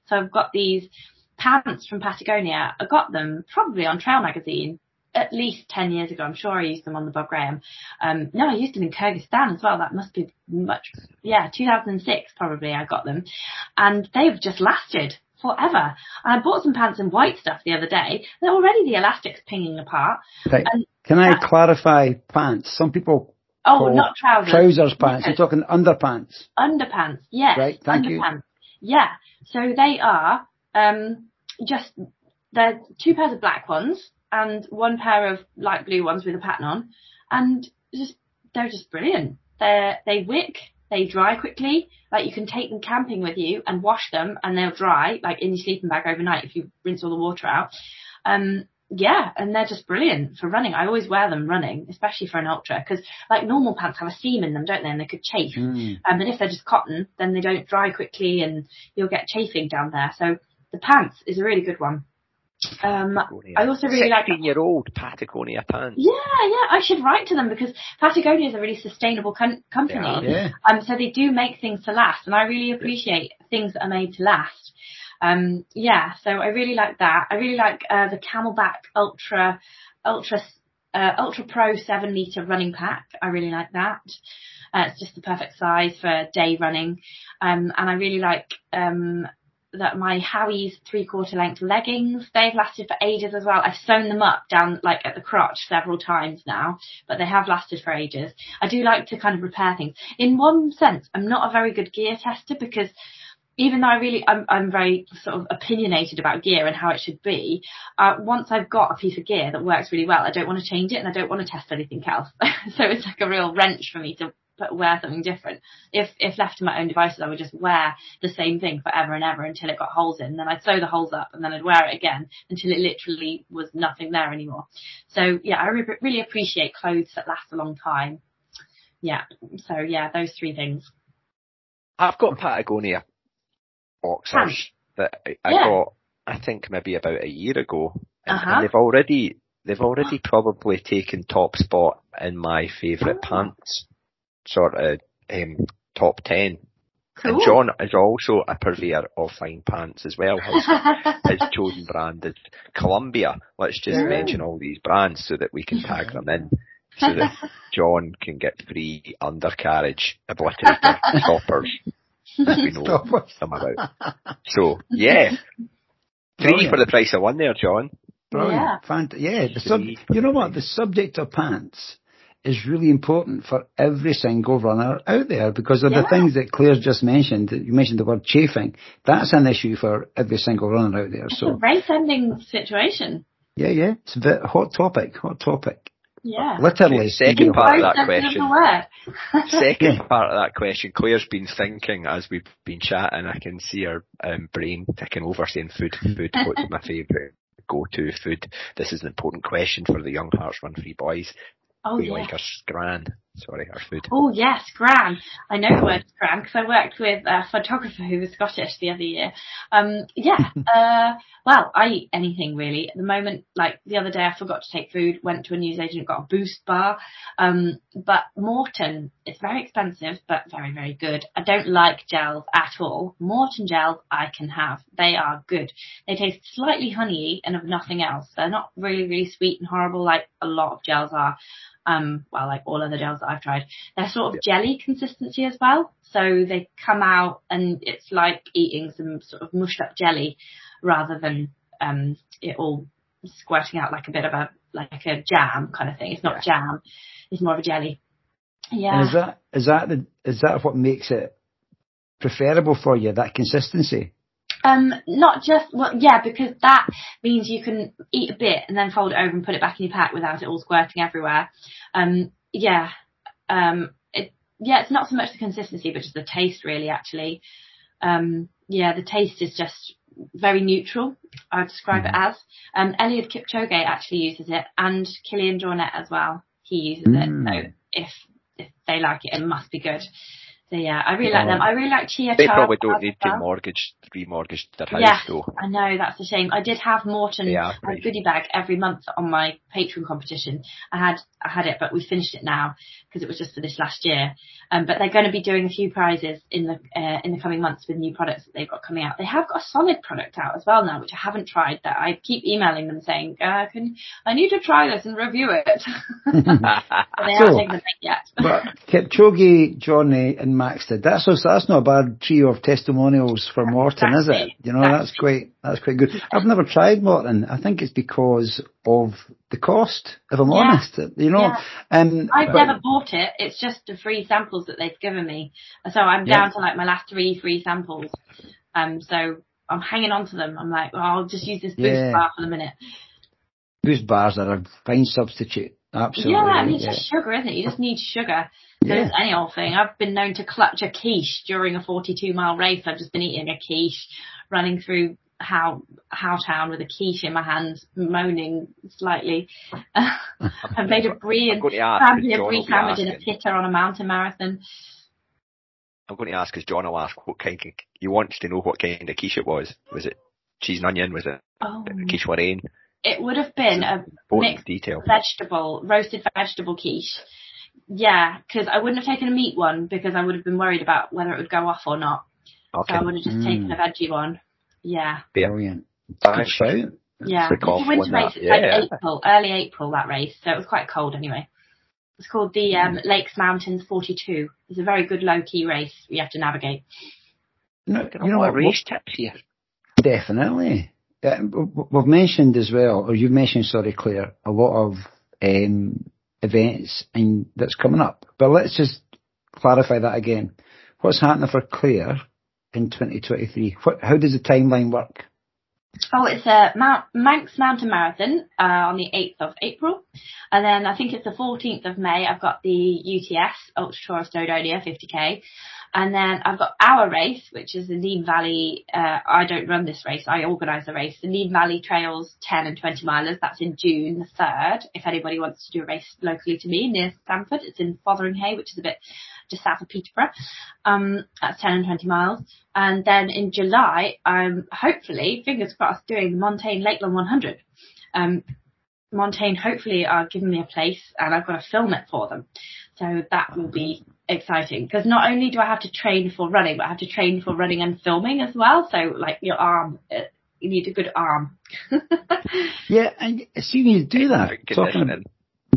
So I've got these pants from Patagonia. I got them probably on Trail Magazine at least 10 years ago. I'm sure I used them on the Bob Graham. Um, no, I used them in Kyrgyzstan as well. That must be much, yeah, 2006 probably I got them. And they've just lasted forever. And I bought some pants in white stuff the other day. They're already the elastic's pinging apart. Right. Can I that- clarify pants? Some people Oh, call not trousers. trousers pants. No. You're talking underpants. Underpants, yes. Right, thank you. Yeah. So they are um just they're two pairs of black ones and one pair of light blue ones with a pattern on, and just they're just brilliant. They they wick, they dry quickly. Like you can take them camping with you and wash them, and they'll dry like in your sleeping bag overnight if you rinse all the water out. Um, yeah, and they're just brilliant for running. I always wear them running, especially for an ultra, because like normal pants have a seam in them, don't they? And they could chafe. Mm. Um, and if they're just cotton, then they don't dry quickly and you'll get chafing down there. So the pants is a really good one. Um, I also really like. year old Patagonia pants. Yeah, yeah, I should write to them because Patagonia is a really sustainable com- company. They are. Yeah. Um, so they do make things to last, and I really appreciate things that are made to last. Um, yeah, so I really like that. I really like uh, the CamelBak Ultra, Ultra, uh, Ultra Pro 7 litre running pack. I really like that. Uh, it's just the perfect size for day running. Um, and I really like um, that my Howies three quarter length leggings. They've lasted for ages as well. I've sewn them up down like at the crotch several times now, but they have lasted for ages. I do like to kind of repair things. In one sense, I'm not a very good gear tester because even though I really, I'm, I'm very sort of opinionated about gear and how it should be, uh, once I've got a piece of gear that works really well, I don't want to change it and I don't want to test anything else. [LAUGHS] so it's like a real wrench for me to put, wear something different. If, if left to my own devices, I would just wear the same thing forever and ever until it got holes in. Then I'd sew the holes up and then I'd wear it again until it literally was nothing there anymore. So yeah, I re- really appreciate clothes that last a long time. Yeah. So yeah, those three things. I've got Patagonia boxers that I, I Yeah. got, I think maybe about a year ago, and, Uh-huh. and they've already they've already probably taken top spot in my favourite Oh. pants, sort of um, top ten. Cool. And John is also a purveyor of fine pants as well. His, [LAUGHS] his chosen brand is Columbia. Let's just Yeah. mention all these brands so that we can tag them in. So that [LAUGHS] John can get free undercarriage obliterator [LAUGHS] stoppers. we know Stoppers. them about. So, yeah. Three Brilliant. for the price of one there, John. Brilliant. Yeah. Fant- yeah. The sub- you know what? The subject of pants is really important for every single runner out there because of the things that Claire's just mentioned. You mentioned the word chafing. That's an issue for every single runner out there. It's a race ending situation. yeah, yeah. It's a bit hot topic, hot topic. Yeah. Literally. Second part of that question. [LAUGHS] Second part of that question, Claire's been thinking as we've been chatting, I can see her um, brain ticking over saying food, food, [LAUGHS] what's my favourite go-to food? This is an important question for the Young Hearts Run Free boys. Oh we yeah. like our scran, sorry, our food. Oh yes, scran. I know the word scran because I worked with a photographer who was Scottish the other year. Um, yeah. [LAUGHS] uh, well, I eat anything really. At the moment, like the other day, I forgot to take food. Went to a newsagent, got a Boost bar. Um, but Maurten, it's very expensive, but very very good. I don't like gels at all. Maurten gels I can have. They are good. They taste slightly honeyy and of nothing else. They're not really really sweet and horrible like a lot of gels are um, well, like all other gels that I've tried, they're sort of jelly consistency as well. So they come out and it's like eating some sort of mushed up jelly rather than, um, it all squirting out like a bit of a, like a jam kind of thing. It's not jam. It's more of a jelly. Yeah. And is that is that the is that what makes it preferable for you? That consistency. Um, not just well, yeah, because that means you can eat a bit and then fold it over and put it back in your pack without it all squirting everywhere. Um, yeah, um, it, yeah, it's not so much the consistency, but just the taste, really. Actually, um, yeah, the taste is just very neutral. I'd describe it as. Um, Eliud Kipchoge actually uses it, and Kilian Jornet as well. He uses it. Mm. So if if they like it, it must be good. So yeah, I really like them. I really like Chia They Char probably don't need well. to mortgage, remortgage their house Yeah, though. I know that's a shame. I did have Maurten They a goodie bag every month on my Patreon competition. I had I had it, but we finished it now because it was just for this last year. Um, but they're going to be doing a few prizes in the uh, in the coming months with new products that they've got coming out. They have got a solid product out as well now, which I haven't tried. That I keep emailing them saying, uh, "Can I need to try this and review it?" [LAUGHS] but they [LAUGHS] haven't So- taken the bait yet. But Kipchoge, Johnny, and Max did that's also, that's not a bad trio of testimonials for Maurten, is it? You know, that's quite that's quite good. I've never tried Maurten. I think it's because of the cost. If I'm Yeah. honest, you know. Yeah. Um, I've but- never bought it. It's just the free samples that they've given me. So I'm Yeah. down to like my last three free samples. Um, so I'm hanging on to them. I'm like, well, I'll just use this boost Yeah. bar for the minute. Boost bars are a fine substitute. Absolutely. Yeah, I mean, it's yeah. just sugar, isn't it? You just need sugar. So Yeah. it's any old thing. I've been known to clutch a quiche during a 42 mile race. I've just been eating a quiche, running through how how town with a quiche in my hands, moaning slightly. [LAUGHS] I've made a brie and I'm going to ask, because a brie sandwich in a pitter on a mountain marathon. I'm going to ask because John will ask what kind of, he wants to know what kind of quiche it was. Was it cheese and onion? Was it Oh, quiche Lorraine? it would have been a mixed detail. vegetable, roasted vegetable quiche. Yeah, because I wouldn't have taken a meat one because I would have been worried about whether it would go off or not. Okay. So I would have just Mm. taken a veggie one. Yeah, Brilliant. Good Thanks. shout. yeah. Flick It's off a winter on race. that. It's like April, early April that race, so it was quite cold anyway. It's called the um, Lakes Mountains 42. It's a very good low key race you have to navigate. No, You you know what? race tips here. Definitely. Yeah, w- w- we've mentioned as well, or you've mentioned, sorry, Claire, a lot of um, events and that's coming up. But let's just clarify that again. What's happening for Claire in 2023? What, how does the timeline work? Oh, it's a Manx Mountain Marathon uh, on the 8th of April. And then I think it's the 14th of May. I've got the UTS, Ultra Tour Snowdonia 50k. And then I've got our race, which is the Nene Valley. Uh, I don't run this race. I organise the race. The Nene Valley Trails 10 and 20 milers. That's in June the 3rd. If anybody wants to do a race locally to me near Stamford, it's in Fotheringhay, which is a bit just south of Peterborough. Um, that's 10 and 20 miles. And then in July, I'm hopefully, fingers crossed, doing the Montane Lakeland 100. Um, Montane hopefully are giving me a place and I've got to film it for them. So that will be exciting because not only do I have to train for running, but I have to train for running and filming as well. So like your arm, uh, you need a good arm. [LAUGHS] yeah, and assuming you do that, talking,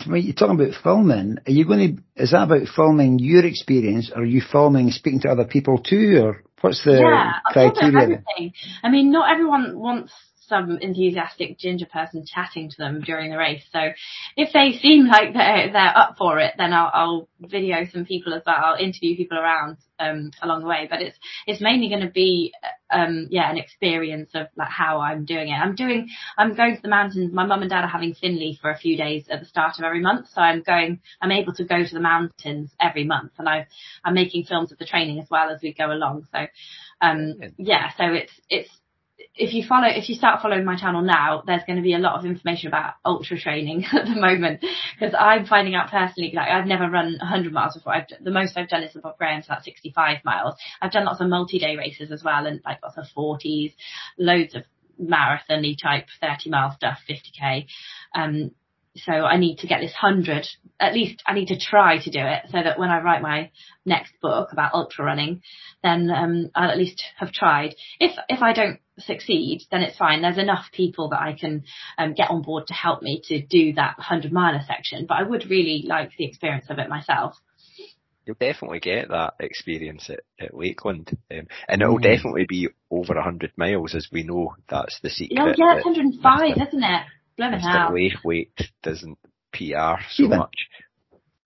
when you're talking about filming, are you going to, is that about filming your experience or are you filming speaking to other people too or what's the yeah, criteria? I mean, not everyone wants some enthusiastic ginger person chatting to them during the race. So if they seem like they're, they're up for it, then I'll, I'll video some people as well. I'll interview people around, um, along the way, but it's, it's mainly going to be, um, yeah, an experience of like how I'm doing it. I'm doing, I'm going to the mountains. My mum and dad are having Finley for a few days at the start of every month. So I'm going, I'm able to go to the mountains every month and I, I'm making films of the training as well as we go along. So, um, yeah, so it's, it's, if you follow, if you start following my channel now, there's going to be a lot of information about ultra training [LAUGHS] at the moment because I'm finding out personally, like I've never run 100 miles before. I've, the most I've done is above ground, so that's 65 miles. I've done lots of multi-day races as well and like lots of 40s, loads of marathon type 30 mile stuff, 50k. Um, so I need to get this hundred, at least I need to try to do it so that when I write my next book about ultra running, then um, I'll at least have tried. If if I don't succeed, then it's fine. There's enough people that I can um, get on board to help me to do that hundred miler section. But I would really like the experience of it myself. You'll definitely get that experience at, at Lakeland, um, and it'll mm. definitely be over hundred miles, as we know. That's the secret. Oh yeah, it's 105, isn't it? Blimey Mr. Laithwaite doesn't PR so [LAUGHS] much.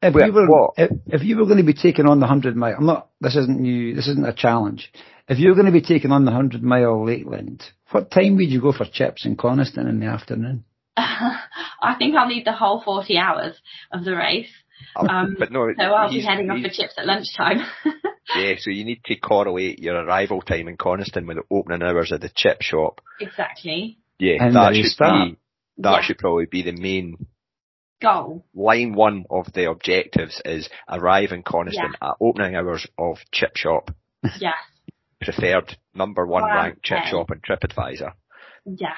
If you were if, if, you were going to be taking on the hundred mile, I'm not. This isn't new. This isn't a challenge. If you were going to be taking on the hundred mile Lakeland, what time would you go for chips in Coniston in the afternoon? [LAUGHS] I think I'll need the whole forty hours of the race. Oh, um, but no, so I'll be heading off for chips at lunchtime. [LAUGHS] yeah, so you need to correlate your arrival time in Coniston with the opening hours of the chip shop. Exactly. Yeah, and that should start. be that yeah. should probably be the main goal. Line one of the objectives is arrive in Coniston yeah. at opening hours of chip shop. [LAUGHS] Yeah. Preferred number one ranked chip shop in TripAdvisor. Yeah.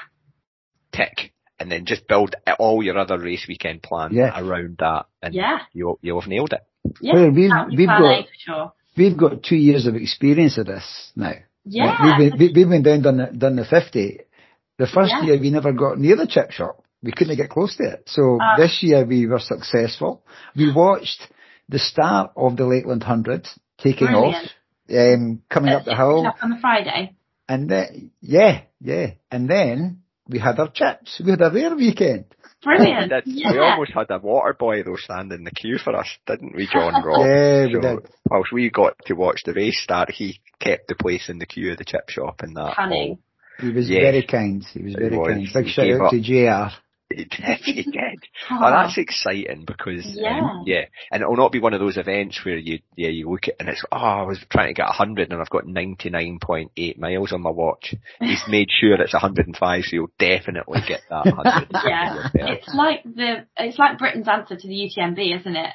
Tick. And then just build all your other race weekend plans yeah. around that and yeah. you'll, you'll have nailed it. Yeah, well, we've, we've got, sure. we've got two years of experience of this now. Yeah. We've been, we've been down done the, done the 50 the first yeah. year we never got near the chip shop. We couldn't get close to it. So uh, this year we were successful. We watched the start of the Lakeland 100 taking brilliant. off, um, coming up the hill. Up on the Friday. And then, yeah, yeah. And then we had our chips. We had a rare weekend. Brilliant. [LAUGHS] we, yeah. we almost had a water boy though standing in the queue for us, didn't we, John Ross? [LAUGHS] yeah, we did. Whilst we got to watch the race start, he kept the place in the queue of the chip shop and that. Cunning. He was yes. very kind. He was very was. kind. Big shout out to JR. [LAUGHS] He did, he did. oh, that's exciting because, yeah. Um, yeah, and it'll not be one of those events where you, yeah, you look at and it's, oh, I was trying to get 100 and I've got 99.8 miles on my watch. He's [LAUGHS] made sure it's 105, so you'll definitely get that 100. yeah, it's like the, it's like Britain's answer to the UTMB, isn't it?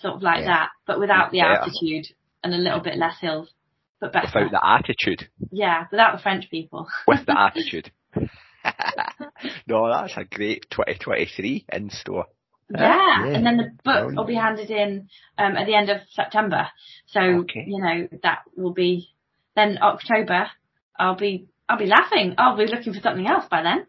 Sort of like yeah. that, but without the altitude and a little bit less hills but better. Without the attitude. Yeah, without the French people. With the [LAUGHS] attitude. No, that's a great 2023 in store. Yeah, yeah. and then the book will be handed in um, at the end of September. So okay. you know that will be then October. I'll be I'll be laughing. I'll be looking for something else by then.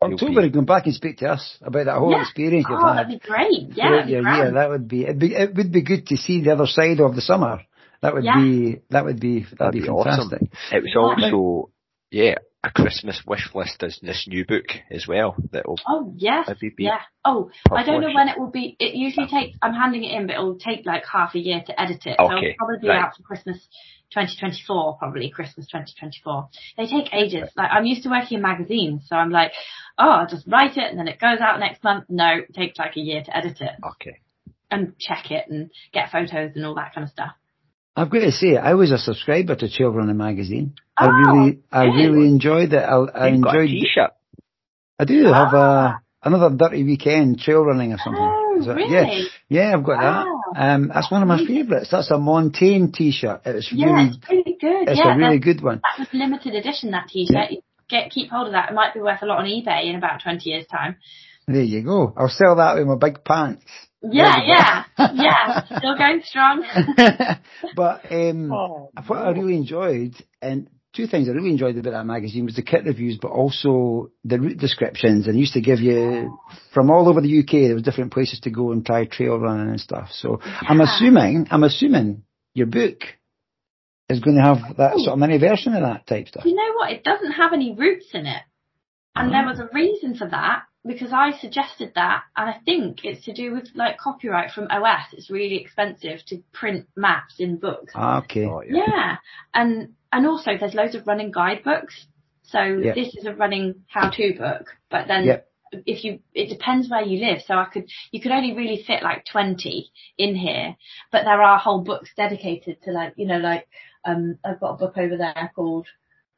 October, you come back and speak to us about that whole yeah. experience you've oh, had. that'd be great. Yeah, yeah, that would be, It be. It would be good to see the other side of the summer. That would yeah. be that would be that'd, that'd be, be, fantastic. Awesome. It was also yeah, a Christmas wish list as this new book as well that will Oh yes, Have you been yeah. Oh, I don't know when it will be. It usually takes. I'm handing it in, but it will take like half a year to edit it. So Okay, it'll probably be right. out for Christmas 2024, probably Christmas 2024. They take ages. Like I'm used to working in magazines, so I'm like, oh, I'll just write it and then it goes out next month. No, it takes like a year to edit it okay. and check it and get photos and all that kind of stuff. I've got to say, I was a subscriber to Trail Running magazine. I Oh, really, I good. really enjoyed it. I, I You've got a enjoyed. t-shirt. I do have Ah. a another dirty weekend trail running or something. Oh, Is that- really? Yeah, yeah, I've got Wow. that. Um, that's one of my favourites. That's a Montane t-shirt. It's Yeah, really, it's really good. it's yeah, a really good one. that was limited edition. That t-shirt. You Get keep hold of that. It might be worth a lot on eBay in about 20 years' time. There you go. I'll sell that with my big pants. Yeah, yeah, yeah. [LAUGHS] Still going strong. [LAUGHS] but um, Oh, what I really enjoyed, and two things I really enjoyed about that magazine was the kit reviews, but also the route descriptions. And it used to give you from all over the UK. There was different places to go and try trail running and stuff. So I'm assuming, I'm assuming your book is going to have that sort of mini version of that type stuff. you know what? It doesn't have any roots in it. And there was a reason for that because I suggested that and I think it's to do with like copyright from OS. It's really expensive to print maps in books. Ah, okay. Oh, yeah. Yeah. And and also there's loads of running guidebooks. So Yeah. this is a running how to book. But then Yep. if you it depends where you live. So I could you could only really fit like twenty in here. But there are whole books dedicated to like, you know, like um I've got a book over there called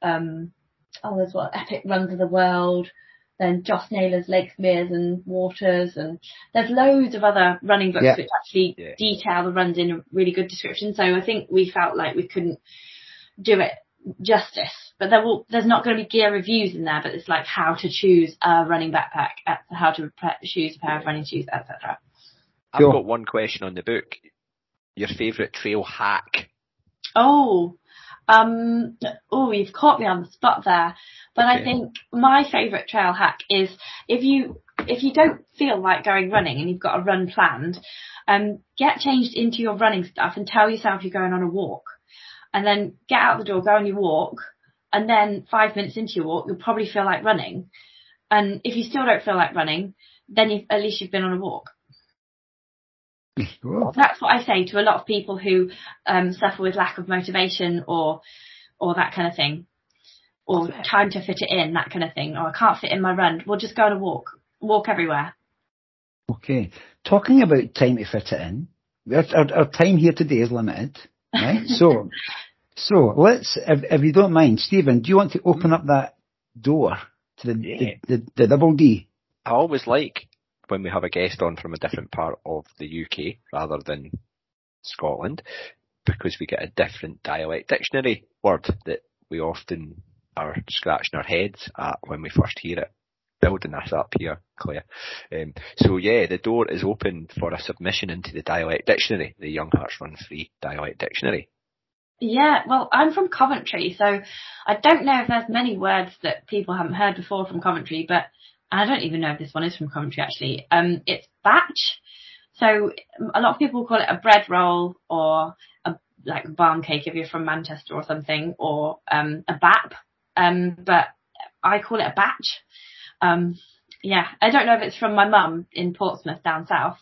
um oh there's what Epic Runs of the World, then Joss Naylor's Lakes, Meres and Waters and there's loads of other running books Yeah. which actually Yeah. detail the runs in a really good description. So I think we felt like we couldn't do it justice. But there will, there's not going to be gear reviews in there, but it's like how to choose a running backpack, how to pre- choose a pair of running shoes, etc. I've Sure. got one question on the book. Your favourite trail hack? Oh, um, oh, you've caught me on the spot there. But I think my favourite trail hack is if you if you don't feel like going running and you've got a run planned, um, get changed into your running stuff and tell yourself you're going on a walk, and then get out the door, go on your walk, and then five minutes into your walk, you'll probably feel like running. And if you still don't feel like running, then at least you've been on a walk. Cool. That's what I say to a lot of people who um, suffer with lack of motivation or or that kind of thing, or time to fit it in, that kind of thing. Or I can't fit in my run. We'll just go on a walk, walk everywhere. Okay. Talking about time to fit it in, our, our, our time here today is limited, right? [LAUGHS] so, so let's, if, if you don't mind, Stephen, do you want to open up that door to the, Yeah. the, the, the double D? I always like when we have a guest on from a different part of the UK rather than Scotland because we get a different dialect dictionary word that we often are scratching our heads at when we first hear it. Building this up here, Claire. Um, so yeah, the door is open for a submission into the dialect dictionary, the Young Hearts Run Free dialect dictionary. Yeah, well, I'm from Coventry, so I don't know if there's many words that people haven't heard before from Coventry, but I don't even know if this one is from Coventry actually. Um, it's batch. So a lot of people call it a bread roll or a like a barn cake if you're from Manchester or something, or um a bap. Um, but I call it a batch. Um, yeah, I don't know if it's from my mum in Portsmouth down south.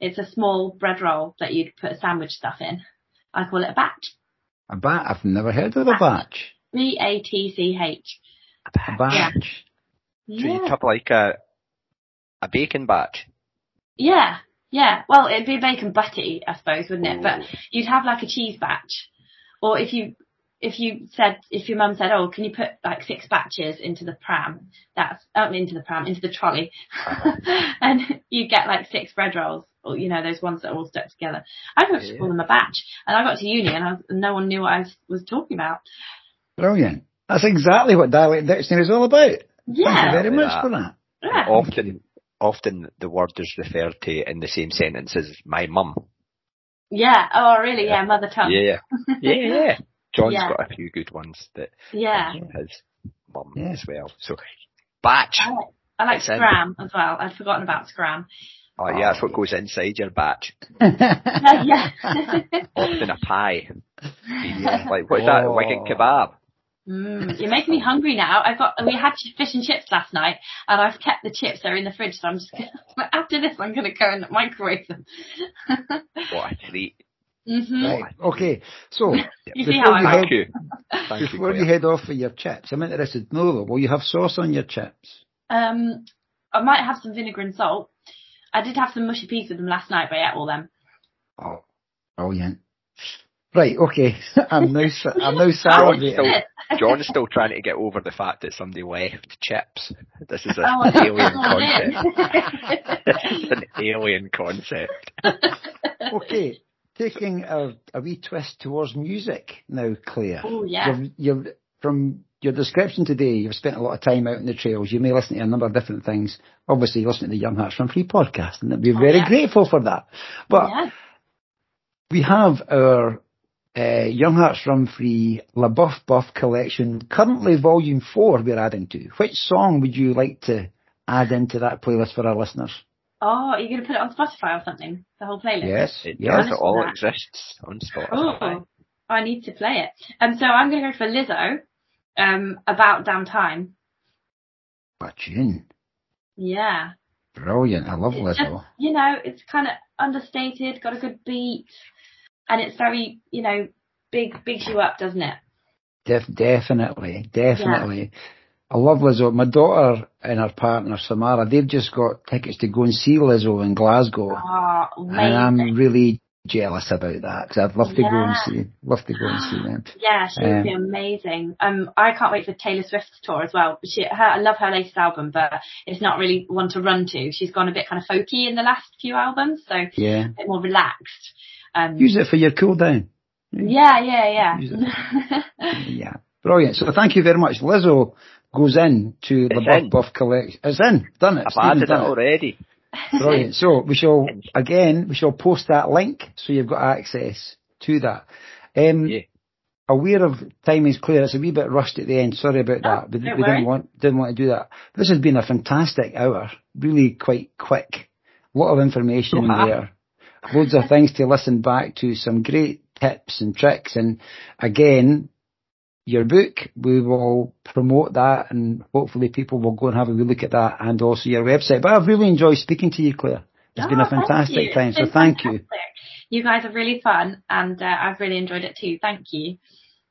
It's a small bread roll that you'd put sandwich stuff in. I call it a batch. A bat? I've never heard of a batch. B A T C H. A batch. So Yeah. have like a a bacon batch. Yeah. Yeah. Well, it'd be a bacon butty, I suppose, wouldn't it? But you'd have like a cheese batch. Or if you, if you said, if your mum said, oh, can you put like six batches into the pram? That's, um, into the pram, into the trolley. [LAUGHS] and you get like six bread rolls. Or, you know, those ones that are all stuck together. I would just Yeah. call them a batch. And I got to uni and I was, no one knew what I was, was talking about. Brilliant. That's exactly what dialect dictionary is all about. Thank you Yeah. very much that. for that. Yeah. Often, often the word is referred to in the same sentence as my mum. Yeah. Oh, really? Yeah. Mother tongue. Yeah, [LAUGHS] yeah, yeah. John's Yeah. got a few good ones that Yeah. his mum Yeah. as well. So, batch. I like, I like It's in. scran as well. I'd forgotten about scran. Oh yeah, that's what goes inside your batch. [LAUGHS] [LAUGHS] Yeah. Often a pie. Yeah. Like what's that? Oh. Wigan kebab. Mm, you're making me hungry now. I got we had fish and chips last night, and I've kept the chips. They're in the fridge, so I'm just gonna, [LAUGHS] after this, I'm gonna go and microwave them. [LAUGHS] What a treat. hmm Right. Okay. So [LAUGHS] You see before how I you work. head, you. Thank you, before you head off for your chips, I'm interested to know though, will you have sauce on your chips? Um, I might have some vinegar and salt. I did have some mushy peas with them last night, but I ate all them. Oh, brilliant. Right, okay. [LAUGHS] I'm now, I'm now [LAUGHS] John's salivating. still, [LAUGHS] John's still trying to get over the fact that somebody left chips. This is a Oh, alien concept. this is an alien concept. Okay, taking a, a wee twist towards music now, Claire. Oh, yeah. You've, you've, from your description today, you've spent a lot of time out in the trails. You may listen to a number of different things. Obviously, you listen to the Young Hearts Run Free podcast, and we're Oh, very yeah. grateful for that. But yeah. we have our uh, Young Hearts Run Free La Buff Buff collection, currently volume four we're adding to. Which song would you like to add into that playlist for our listeners? Oh, are you going to put it on Spotify or something? The whole playlist? Yes, It yes. does. It all that. exists on Spotify. Oh, I need to play it. Um, so I'm going to go for Lizzo. Um, about damn time. What tune? Yeah. Brilliant. I love It's just, Lizzo. you know, it's kind of understated, got a good beat, and it's very, you know, big, bigs you up, doesn't it? Def- definitely, definitely. I love Lizzo. My daughter and her partner Samara, they've just got tickets to go and see Lizzo in Glasgow, Oh, and I'm really jealous about that because I'd love to go and see, love to go and see them. [GASPS] Yeah, she would be Um, amazing. Um, I can't wait for Taylor Swift's tour as well. She, her, I love her latest album, but it's not really one to run to. She's gone a bit kind of folky in the last few albums, so yeah. a Yeah, bit more relaxed. Um, use it for your cool down. yeah, yeah, yeah. [LAUGHS] Yeah, brilliant. So thank you very much. Lizzo goes in to the It's Buff in. Buff collection. It's in, done it. I've Stephen's added it done already. Brilliant. So we shall again we shall post that link so you've got access to that. Um, Yeah. Aware of time is clear. It's a wee bit rushed at the end. Sorry about Oh, that. We, we didn't want didn't want to do that. This has been a fantastic hour. Really quite quick. A lot of information in [LAUGHS] there. Loads of things to listen back to. Some great tips and tricks. And again, your book, we will promote that and hopefully people will go and have a wee look at that and also your website. But I've really enjoyed speaking to you, Claire. It's been Oh, a fantastic time, so been thank you. You guys are really fun, and uh, I've really enjoyed it too. Thank you.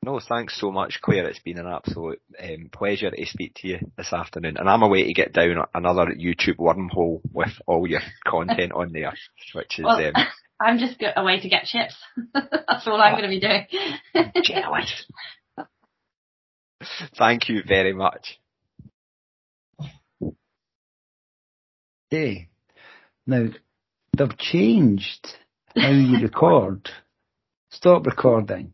No, thanks so much, Claire. It's been an absolute um, pleasure to speak to you this afternoon. And I'm away to get down another YouTube wormhole with all your [LAUGHS] content on there, which is Well, um, [LAUGHS] I'm just go- away to get chips. [LAUGHS] That's all I'm going to be doing. jealous. Thank you very much. Okay. Now, they've changed how you record. Stop recording.